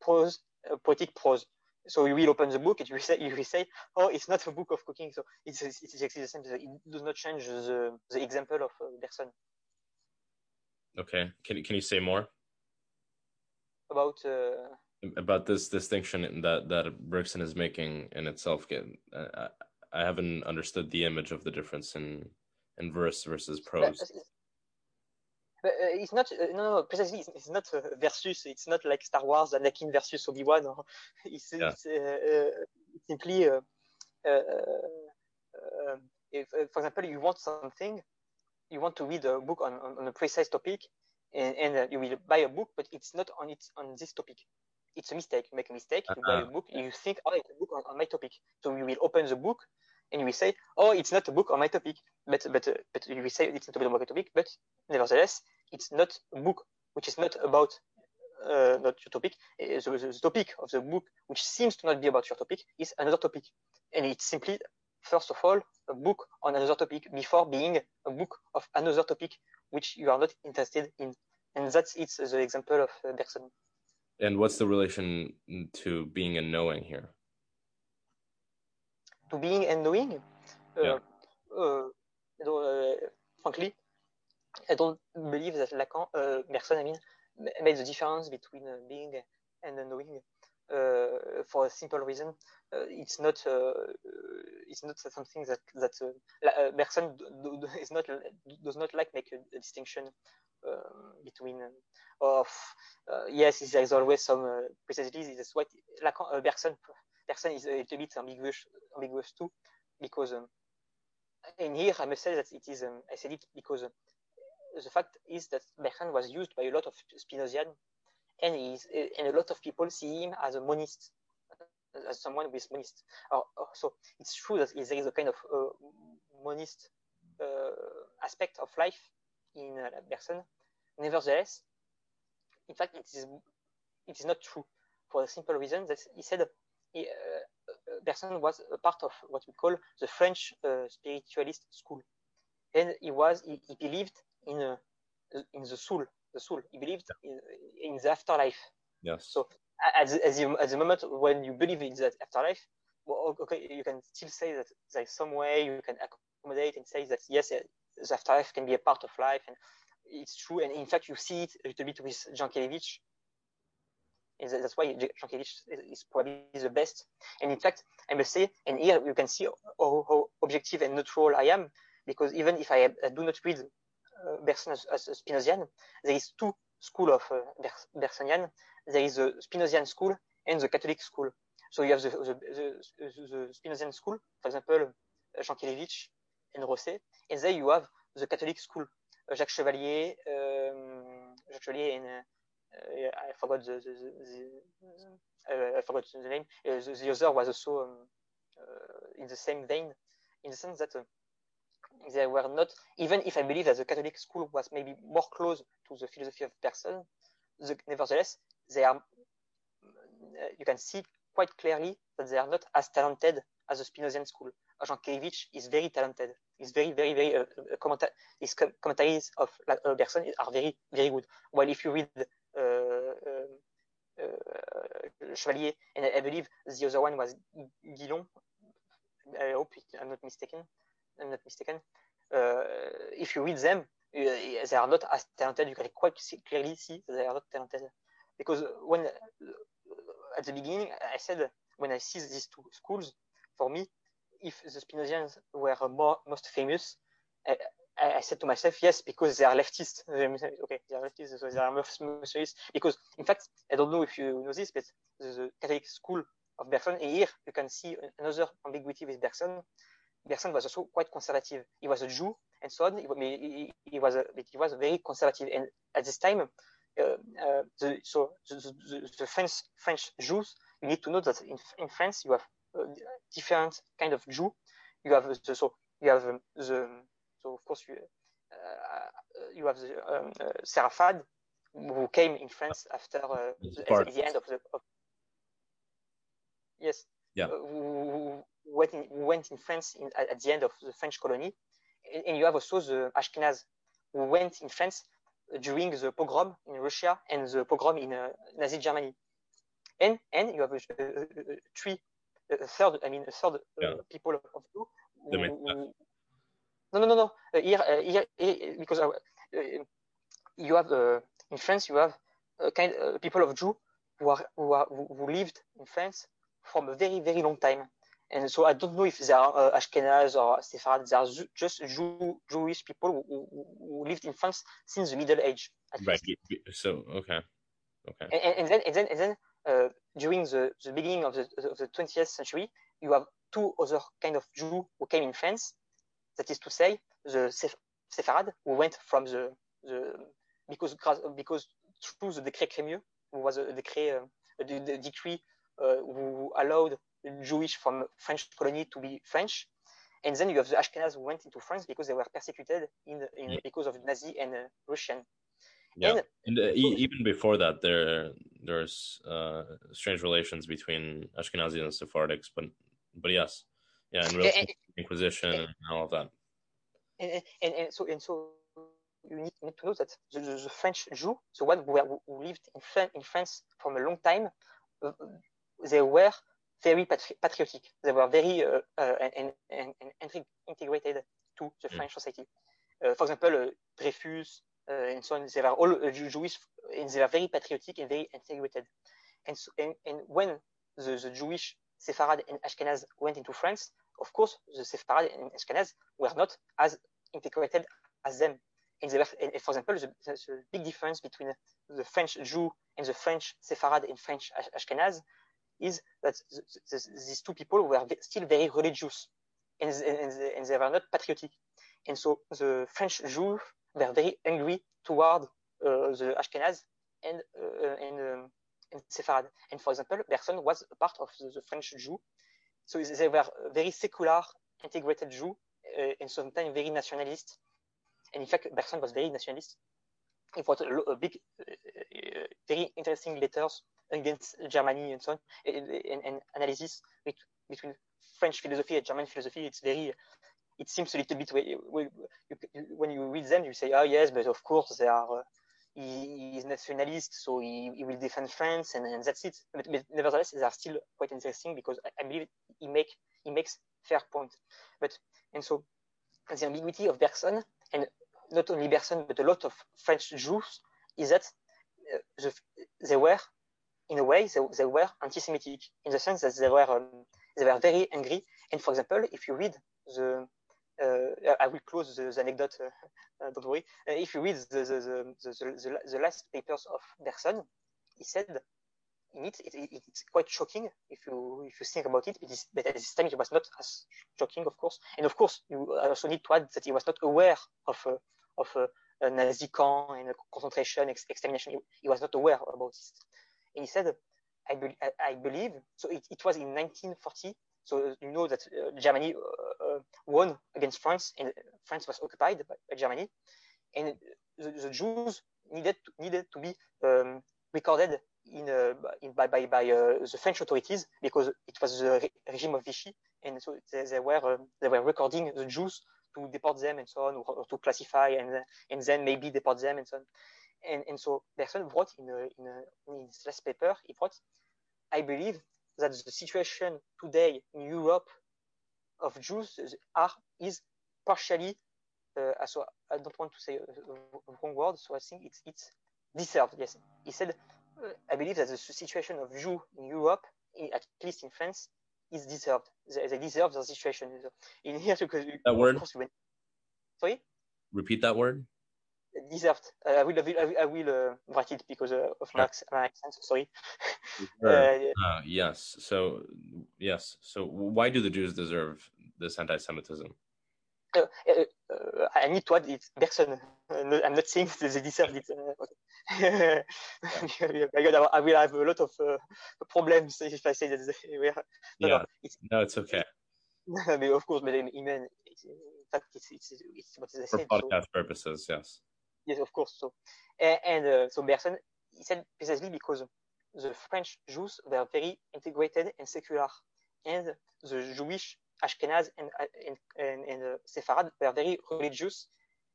prose poetic prose so you will open the book and you will say, you will say oh, it's not a book of cooking. So it's, it's exactly the same. It does not change the, the example of uh, Bergson. Okay. Can, can you say more? About uh, about this distinction that that Bergson is making in itself. I, I haven't understood the image of the difference in in verse versus uh, prose. But, uh, it's not uh, no, no precisely it's, it's not uh, versus it's not like Star Wars Anakin versus Obi Wan it's, yeah. it's, uh, uh, simply um, if, for example you want something you want to read a book on, on, on a precise topic and, and, you will buy a book but it's not on its on this topic it's a mistake you make a mistake you uh-huh. buy a uh-huh. book you think oh it's a book on, on my topic so you will open the book and we say, oh, it's not a book on my topic, but but uh, but we say it's not a book topic, but nevertheless, it's not a book which is not about uh, not your topic. Uh, the, the, topic of the book, which seems to not be about your topic, is another topic, and it's simply, first of all, a book on another topic before being a book of another topic which you are not interested in, and that's it's the example of uh, Bergson. And what's the relation to being and knowing here? to being and knowing. Uh, yeah. Uh, uh, frankly, I don't believe that Lacan, uh, Bergson, I mean, made the difference between uh, being and knowing. Uh, for a simple reason, uh, it's not uh, it's not something that that Bergson is not does not like make a, a distinction um, between of yes, there is always some uh, precision. That's what Lacan, Bergson Bergson is a little bit ambiguous, ambiguous too, because um, in here I must say that it is, um, I said it because uh, the fact is that Bergson was used by a lot of Spinozian, and, uh, and a lot of people see him as a monist, as someone with monist. Uh, so it's true that there is a kind of uh, monist uh, aspect of life in uh, Bergson. Nevertheless, in fact, it is it is not true for the simple reason that he said he, Bergson was a part of what we call the French uh, spiritualist school, and he was he, he believed in a, in the soul, the soul. He believed in, in the afterlife. Yes. So at the, at, the, at the moment when you believe in that afterlife, well, okay, you can still say that there's some way you can accommodate and say that yes, the afterlife can be a part of life, and it's true. And in fact, you see it a little bit with Jankélévitch is that's why Jankélévitch is probably the best. And in fact, I must say, and here you can see how, how objective and neutral I am, because even if I, do not read uh, as, as, Spinozian, there is two school of uh. There is the Spinozian school and the Catholic school. So you have the, the, the, the Spinozian school, for example, Jankélévitch and Rosset, and then you have the Catholic school, Jacques Chevalier, um, Jacques Chevalier and uh, uh, I forgot the, the, the uh, I forgot the name. Uh, the, the, other was also um, in the same vein, in the sense that they were not, even if I believe that the Catholic school was maybe more close to the philosophy of Bergson, the, nevertheless, they are, you can see quite clearly that they are not as talented as the Spinozian school. Jean Jankélévitch is very talented. He's very, very, very, uh, commenta- his commentaries of uh, Bergson are very, very good. While if you read uh, uh, uh, Euh, euh, euh, chevalier, and I, believe the other one was Guitton. I hope I'm not mistaken. I'm not mistaken. Uh, if you read them, they are not as talented. You can quite see, clearly see they are not talented. because when uh, at the beginning I said when I see these two schools, for me, if the Spinozians were more most famous, I, said to myself, yes, because they are leftists. Okay, they are leftists, so they are socialists. Because, in fact, I don't know if you know this, but the Catholic school of Bergson, here you can see another ambiguity with Bergson. Bergson was also quite conservative. He was a Jew and so on. He, he, he was a, he was very conservative. And at this time, uh, uh, the, so the, the, the, French French Jews, you need to know that in, in France you have uh, different kind of Jew. You have the, so you have um, the so of course you uh, you have the um, uh, Sepharad who came in France after uh, the, end of the of, yes. Yeah. Who, went in, went in France in, at, the end of the French colony, and, you have also the Ashkenaz who went in France during the pogrom in Russia and the pogrom in uh, Nazi Germany, and and you have a, a, a, three, a third, I mean a third uh, people of you. Who, no, no, no, no. Uh, here, uh, here, here, because uh, you have in France, you have kind people of Jew who are who are who lived in France from a very very long time. And so I don't know if they are uh, Ashkenaz or Sepharad. They are just Jew, Jewish people who, who, who, lived in France since the Middle Age. right. Least. So okay, okay. And, and, then and then and then uh, during the, the beginning of the of the 20th century, you have two other kind of Jew who came in France. That is to say, the Sepharad who went from the the because because through the decree Crémieux, who was a decree uh, the, the decree uh, who allowed Jewish from French colony to be French. And then you have the Ashkenaz who went into France because they were persecuted in, in because of Nazi and uh, Russian. Yeah, and, and uh, e- even before that, there there's uh, strange relations between Ashkenazi and Sephardics, but but yes, yeah, and, and Inquisition and, and, all of that. And, and, so and so you need, need to know that the, the, the French Jew, the one who, who lived in, Fran- in France for a long time, uh, they were very patri- patriotic. They were very uh, uh, and, and, and, integrated to the mm. French society. Uh, for example, uh, Dreyfus uh, and so on, they were all Jewish and they were very patriotic and very integrated. And, so, and, and when the, the Jewish Sepharad and Ashkenaz went into France, of course, the Sepharad and Ashkenaz were not as integrated as them. And, were, for example, the, the, the, big difference between the French Jew and the French Sepharad and French Ashkenaz is that these two people were still very religious and, and, and they were not patriotic. And so the French Jews were very angry toward uh, the Ashkenaz and, uh, and, um, and Sepharad. And for example, Bergson was part of the, the French Jew. So they were very secular, integrated Jew, uh, and sometimes very nationalist. And in fact, Bergson was very nationalist. He wrote a, a big, uh, very interesting letters against Germany and so on, and, and, and analysis between French philosophy and German philosophy. It's very, it seems a little bit when you read them, you say, oh yes, but of course they are. Uh, he is nationalist, so he, he will defend France, and, and that's it. But, but, nevertheless, they are still quite interesting because I, I believe he make he makes fair point. But and so the ambiguity of Bergson, and not only Bergson, but a lot of French Jews, is that uh, the, they were in a way, they, they were anti-Semitic in the sense that they were um, they were very angry. And for example, if you read the uh, I will close the, the anecdote. Uh, uh don't worry. Uh, if you read the the, the, the, last papers of Bergson, he said it, it, it, it's quite shocking if you if you think about it. It is, but at this time it was not as shocking, of course. And of course, you also need to add that he was not aware of uh, of uh, Nazi camp and concentration, ex- extermination. He, he, was not aware about this. And he said, I, be- I believe, so it, it, was in 1940. So you know that uh, Germany uh, uh, won against France and France was occupied by, by Germany. And the, the, Jews needed to, needed to be um, recorded in, uh, in, by, by, by uh, the French authorities because it was the re- regime of Vichy. And so they, they were, um, they were recording the Jews to deport them and so on, or, or, to classify and, and then maybe deport them and so on. And, and so Bergson wrote in, a, in, a, in his last paper, he wrote, I believe that the situation today in Europe of Jews are, is partially, uh, so I don't want to say a wrong word, so I think it's, it's deserved, yes. He said I believe that the situation of Jews in Europe, in, at least in France, is deserved. They, they deserve the situation. In here, because that word. When, sorry. Repeat that word. Deserved. Uh, I will. I will, I will uh, write it because uh, of my, my accent. Sorry. Sure. yes. So yes. So why do the Jews deserve this anti-Semitism? Uh, uh, uh, I need to add it. Person, I'm not saying that they deserve it. Okay. God, I will have a lot of problems if I say that they were. No, yeah. no, it's, no, it's okay. of course, but in, in fact, it's, it's, it's what they For said. For podcast so. purposes, yes. Yes, of course. So, and, and so Bergson, he said precisely because the French Jews were very integrated and secular, and the Jewish Ashkenaz and, and, and, and uh, Sepharad were very religious,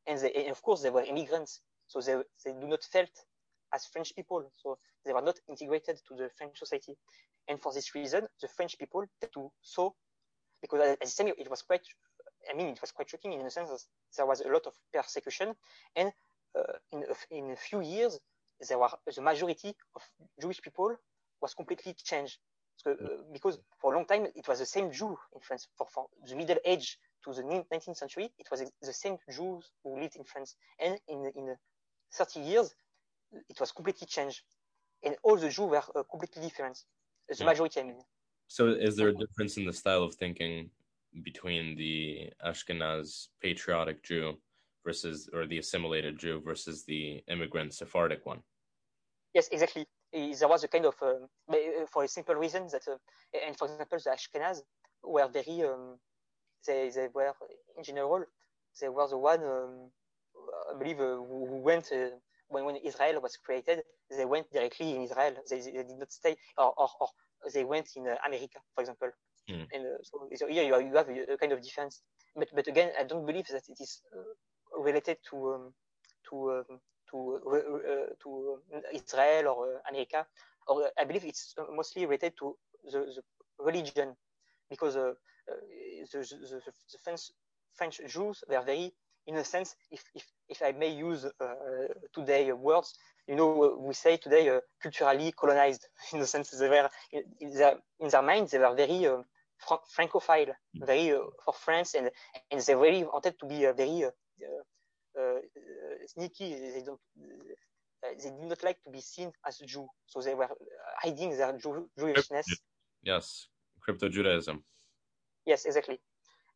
and, they, and, of course they were immigrants, so they, they do not felt as French people, so they were not integrated to the French society. And for this reason, the French people to saw, because at the time it was quite, I mean, it was quite shocking in the sense that there was a lot of persecution, and uh, in, a, in a few years, there were the majority of Jewish people was completely changed. So, uh, because for a long time it was the same Jew in France. For, for the Middle Age to the 19th century, it was the same Jews who lived in France. And in, in 30 years, it was completely changed. And all the Jews were uh, completely different. The yeah. majority, I mean. So is there a difference in the style of thinking between the Ashkenaz patriotic Jew versus, or the assimilated Jew versus the immigrant Sephardic one? Yes, exactly there was a kind of, um, uh, for a simple reason that, uh, and for example, the Ashkenaz were very, um, they, they were, in general, they were the one, um, I believe, uh, who, who, went, uh, when, when Israel was created, they went directly in Israel. They, they did not stay, or, or, or they went in uh, America, for example. Mm. And uh, so, so, here you, you have a, a, kind of difference. But, but again, I don't believe that it is related to, um, to, um, to uh, to Israel or America, or I believe it's mostly related to the, the religion, because the, the, the, the French, French Jews were very, in a sense, if, if, if I may use uh, today words, you know, we say today uh, culturally colonized, in the sense they were, in their, in their minds, they were very uh, francophile, very uh, for France, and, and they really wanted to be very Uh, uh, sneaky. They don't. Uh, they did not like to be seen as Jew, so they were hiding their Jew, Jewishness. Yes, crypto Judaism. Yes, exactly.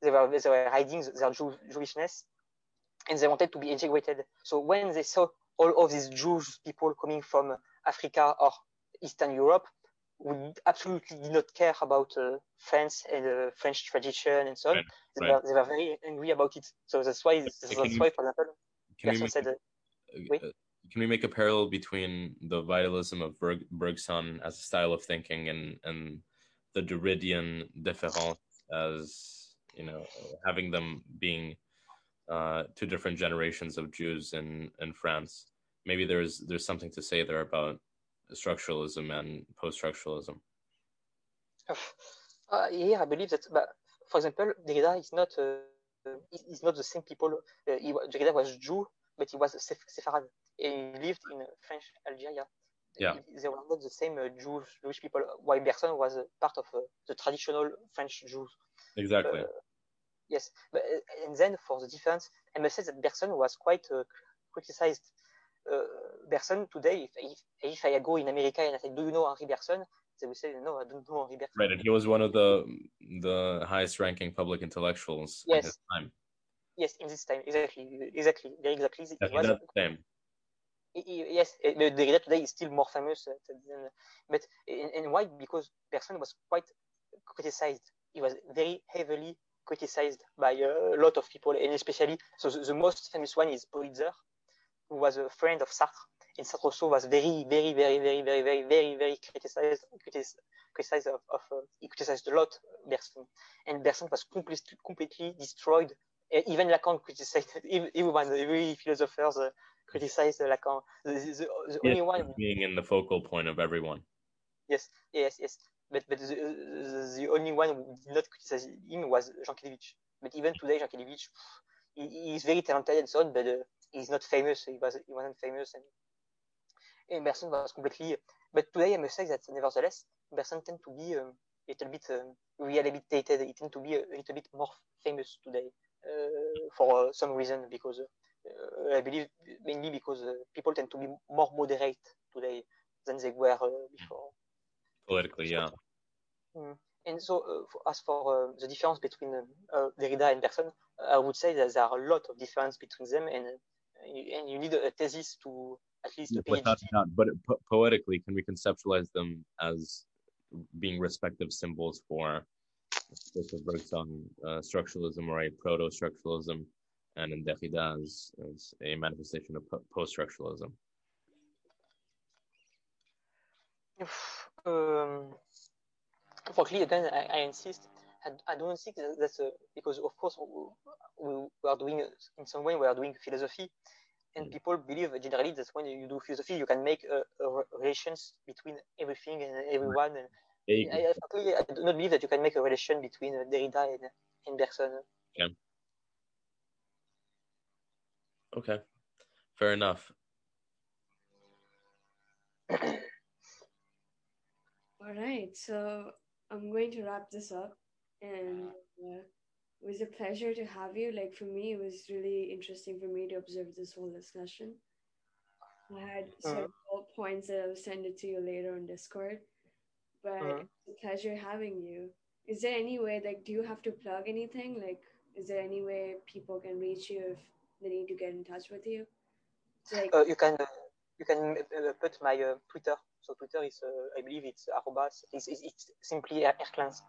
They were they were hiding their Jew, Jewishness, and they wanted to be integrated. So when they saw all of these Jewish people coming from Africa or Eastern Europe, who absolutely did not care about uh, France and uh, French tradition and so on. Right. They, right. Were, they, were, very angry about it. So that's why, that's why for example, can we, make, said, uh, can we make a parallel between the vitalism of Berg, Bergson as a style of thinking and, and the Derridian différance as, you know, having them being uh, two different generations of Jews in, in France? Maybe there's there's something to say there about structuralism and post-structuralism. Uh, yeah, I believe that. But for example, Derrida is not uh, he's not the same people. Uh, he, Derrida was Jew, but he was a Sepharad. He lived in French Algeria. Yeah. They were not the same uh, Jewish, Jewish people. While Bergson was part of uh, the traditional French Jews. Exactly. yes, but, and then for the difference, I must say that Bergson was quite criticized. Bergson today, if, if, I go in America and I say, "Do you know Henry Bergson?" they will say, "No, I don't know Henri Bergson." Right, and he was one of the the highest-ranking public intellectuals yes. at his time. Yes, in this time, exactly, exactly, exactly. It was, the same. Yes, the Derrida today is still more famous, uh, than, but and, why? Because Bergson was quite criticized. He was very heavily criticized by a lot of people, and especially so the, the most famous one is Politzer, who was a friend of Sartre and Sartre also was very, very, very, very, very, very, very, very criticized, criticized, of, of uh, he criticized a lot Bergson, and Bergson was completely, completely destroyed. Even Lacan criticized, everyone, every philosophers uh, criticized Lacan. The, the, the only one being in the focal point of everyone. Yes, yes, yes. But but the, the, the only one who did not criticize him was Jankélévitch. But even today, Jankélévitch, he, he is very talented and so on, but uh, he's not famous. He was he wasn't famous, and Bergson was completely. But today I must say that nevertheless, Bergson tend to be um, a little bit um, rehabilitated. It tend to be a, little bit more famous today uh, for uh, some reason because uh, I believe mainly because uh, people tend to be more moderate today than they were uh, before. Politically, yeah. Mm. And so, uh, for, as for the difference between Derrida and Bergson, I would say that there are a lot of difference between them, and and you need a thesis to at least yeah, without doubt. But po- poetically, can we conceptualize them as being respective symbols for Joseph Bergson uh, structuralism or a proto-structuralism, and in Derrida as, as a manifestation of po- post-structuralism? Um, frankly, again, I, I insist. I, I, don't think that that's a, uh, because, of course, we, we, are doing in some way we are doing philosophy, and mm. people believe generally that when you do philosophy, you can make a, a relations between everything and everyone. And I, I, I, do not believe that you can make a relation between uh, Derrida and, uh, and Bergson. Yeah. Okay, fair enough. All right, so I'm going to wrap this up, and uh, it was a pleasure to have you. Like for me, it was really interesting for me to observe this whole discussion. I had uh-huh. several uh-huh. points that I'll send it to you later on Discord, but uh-huh. it's a pleasure having you. Is there any way, like, do you have to plug anything? Like, is there any way people can reach you if they need to get in touch with you? Like, uh, you can uh, you can uh, put my uh, Twitter so Twitter is, uh, I believe it's arrobas. It's, it's, it's simply Herclinze.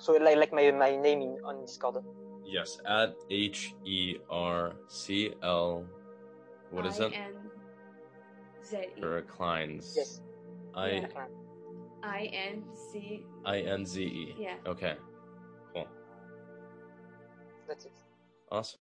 So like, like my, my name in, on Discord. Yes, at H E R C L. What is it? Z-E. Herclinze. Yes. I. I N C. I N Z E. Yeah. Okay. Cool. That's it. Awesome.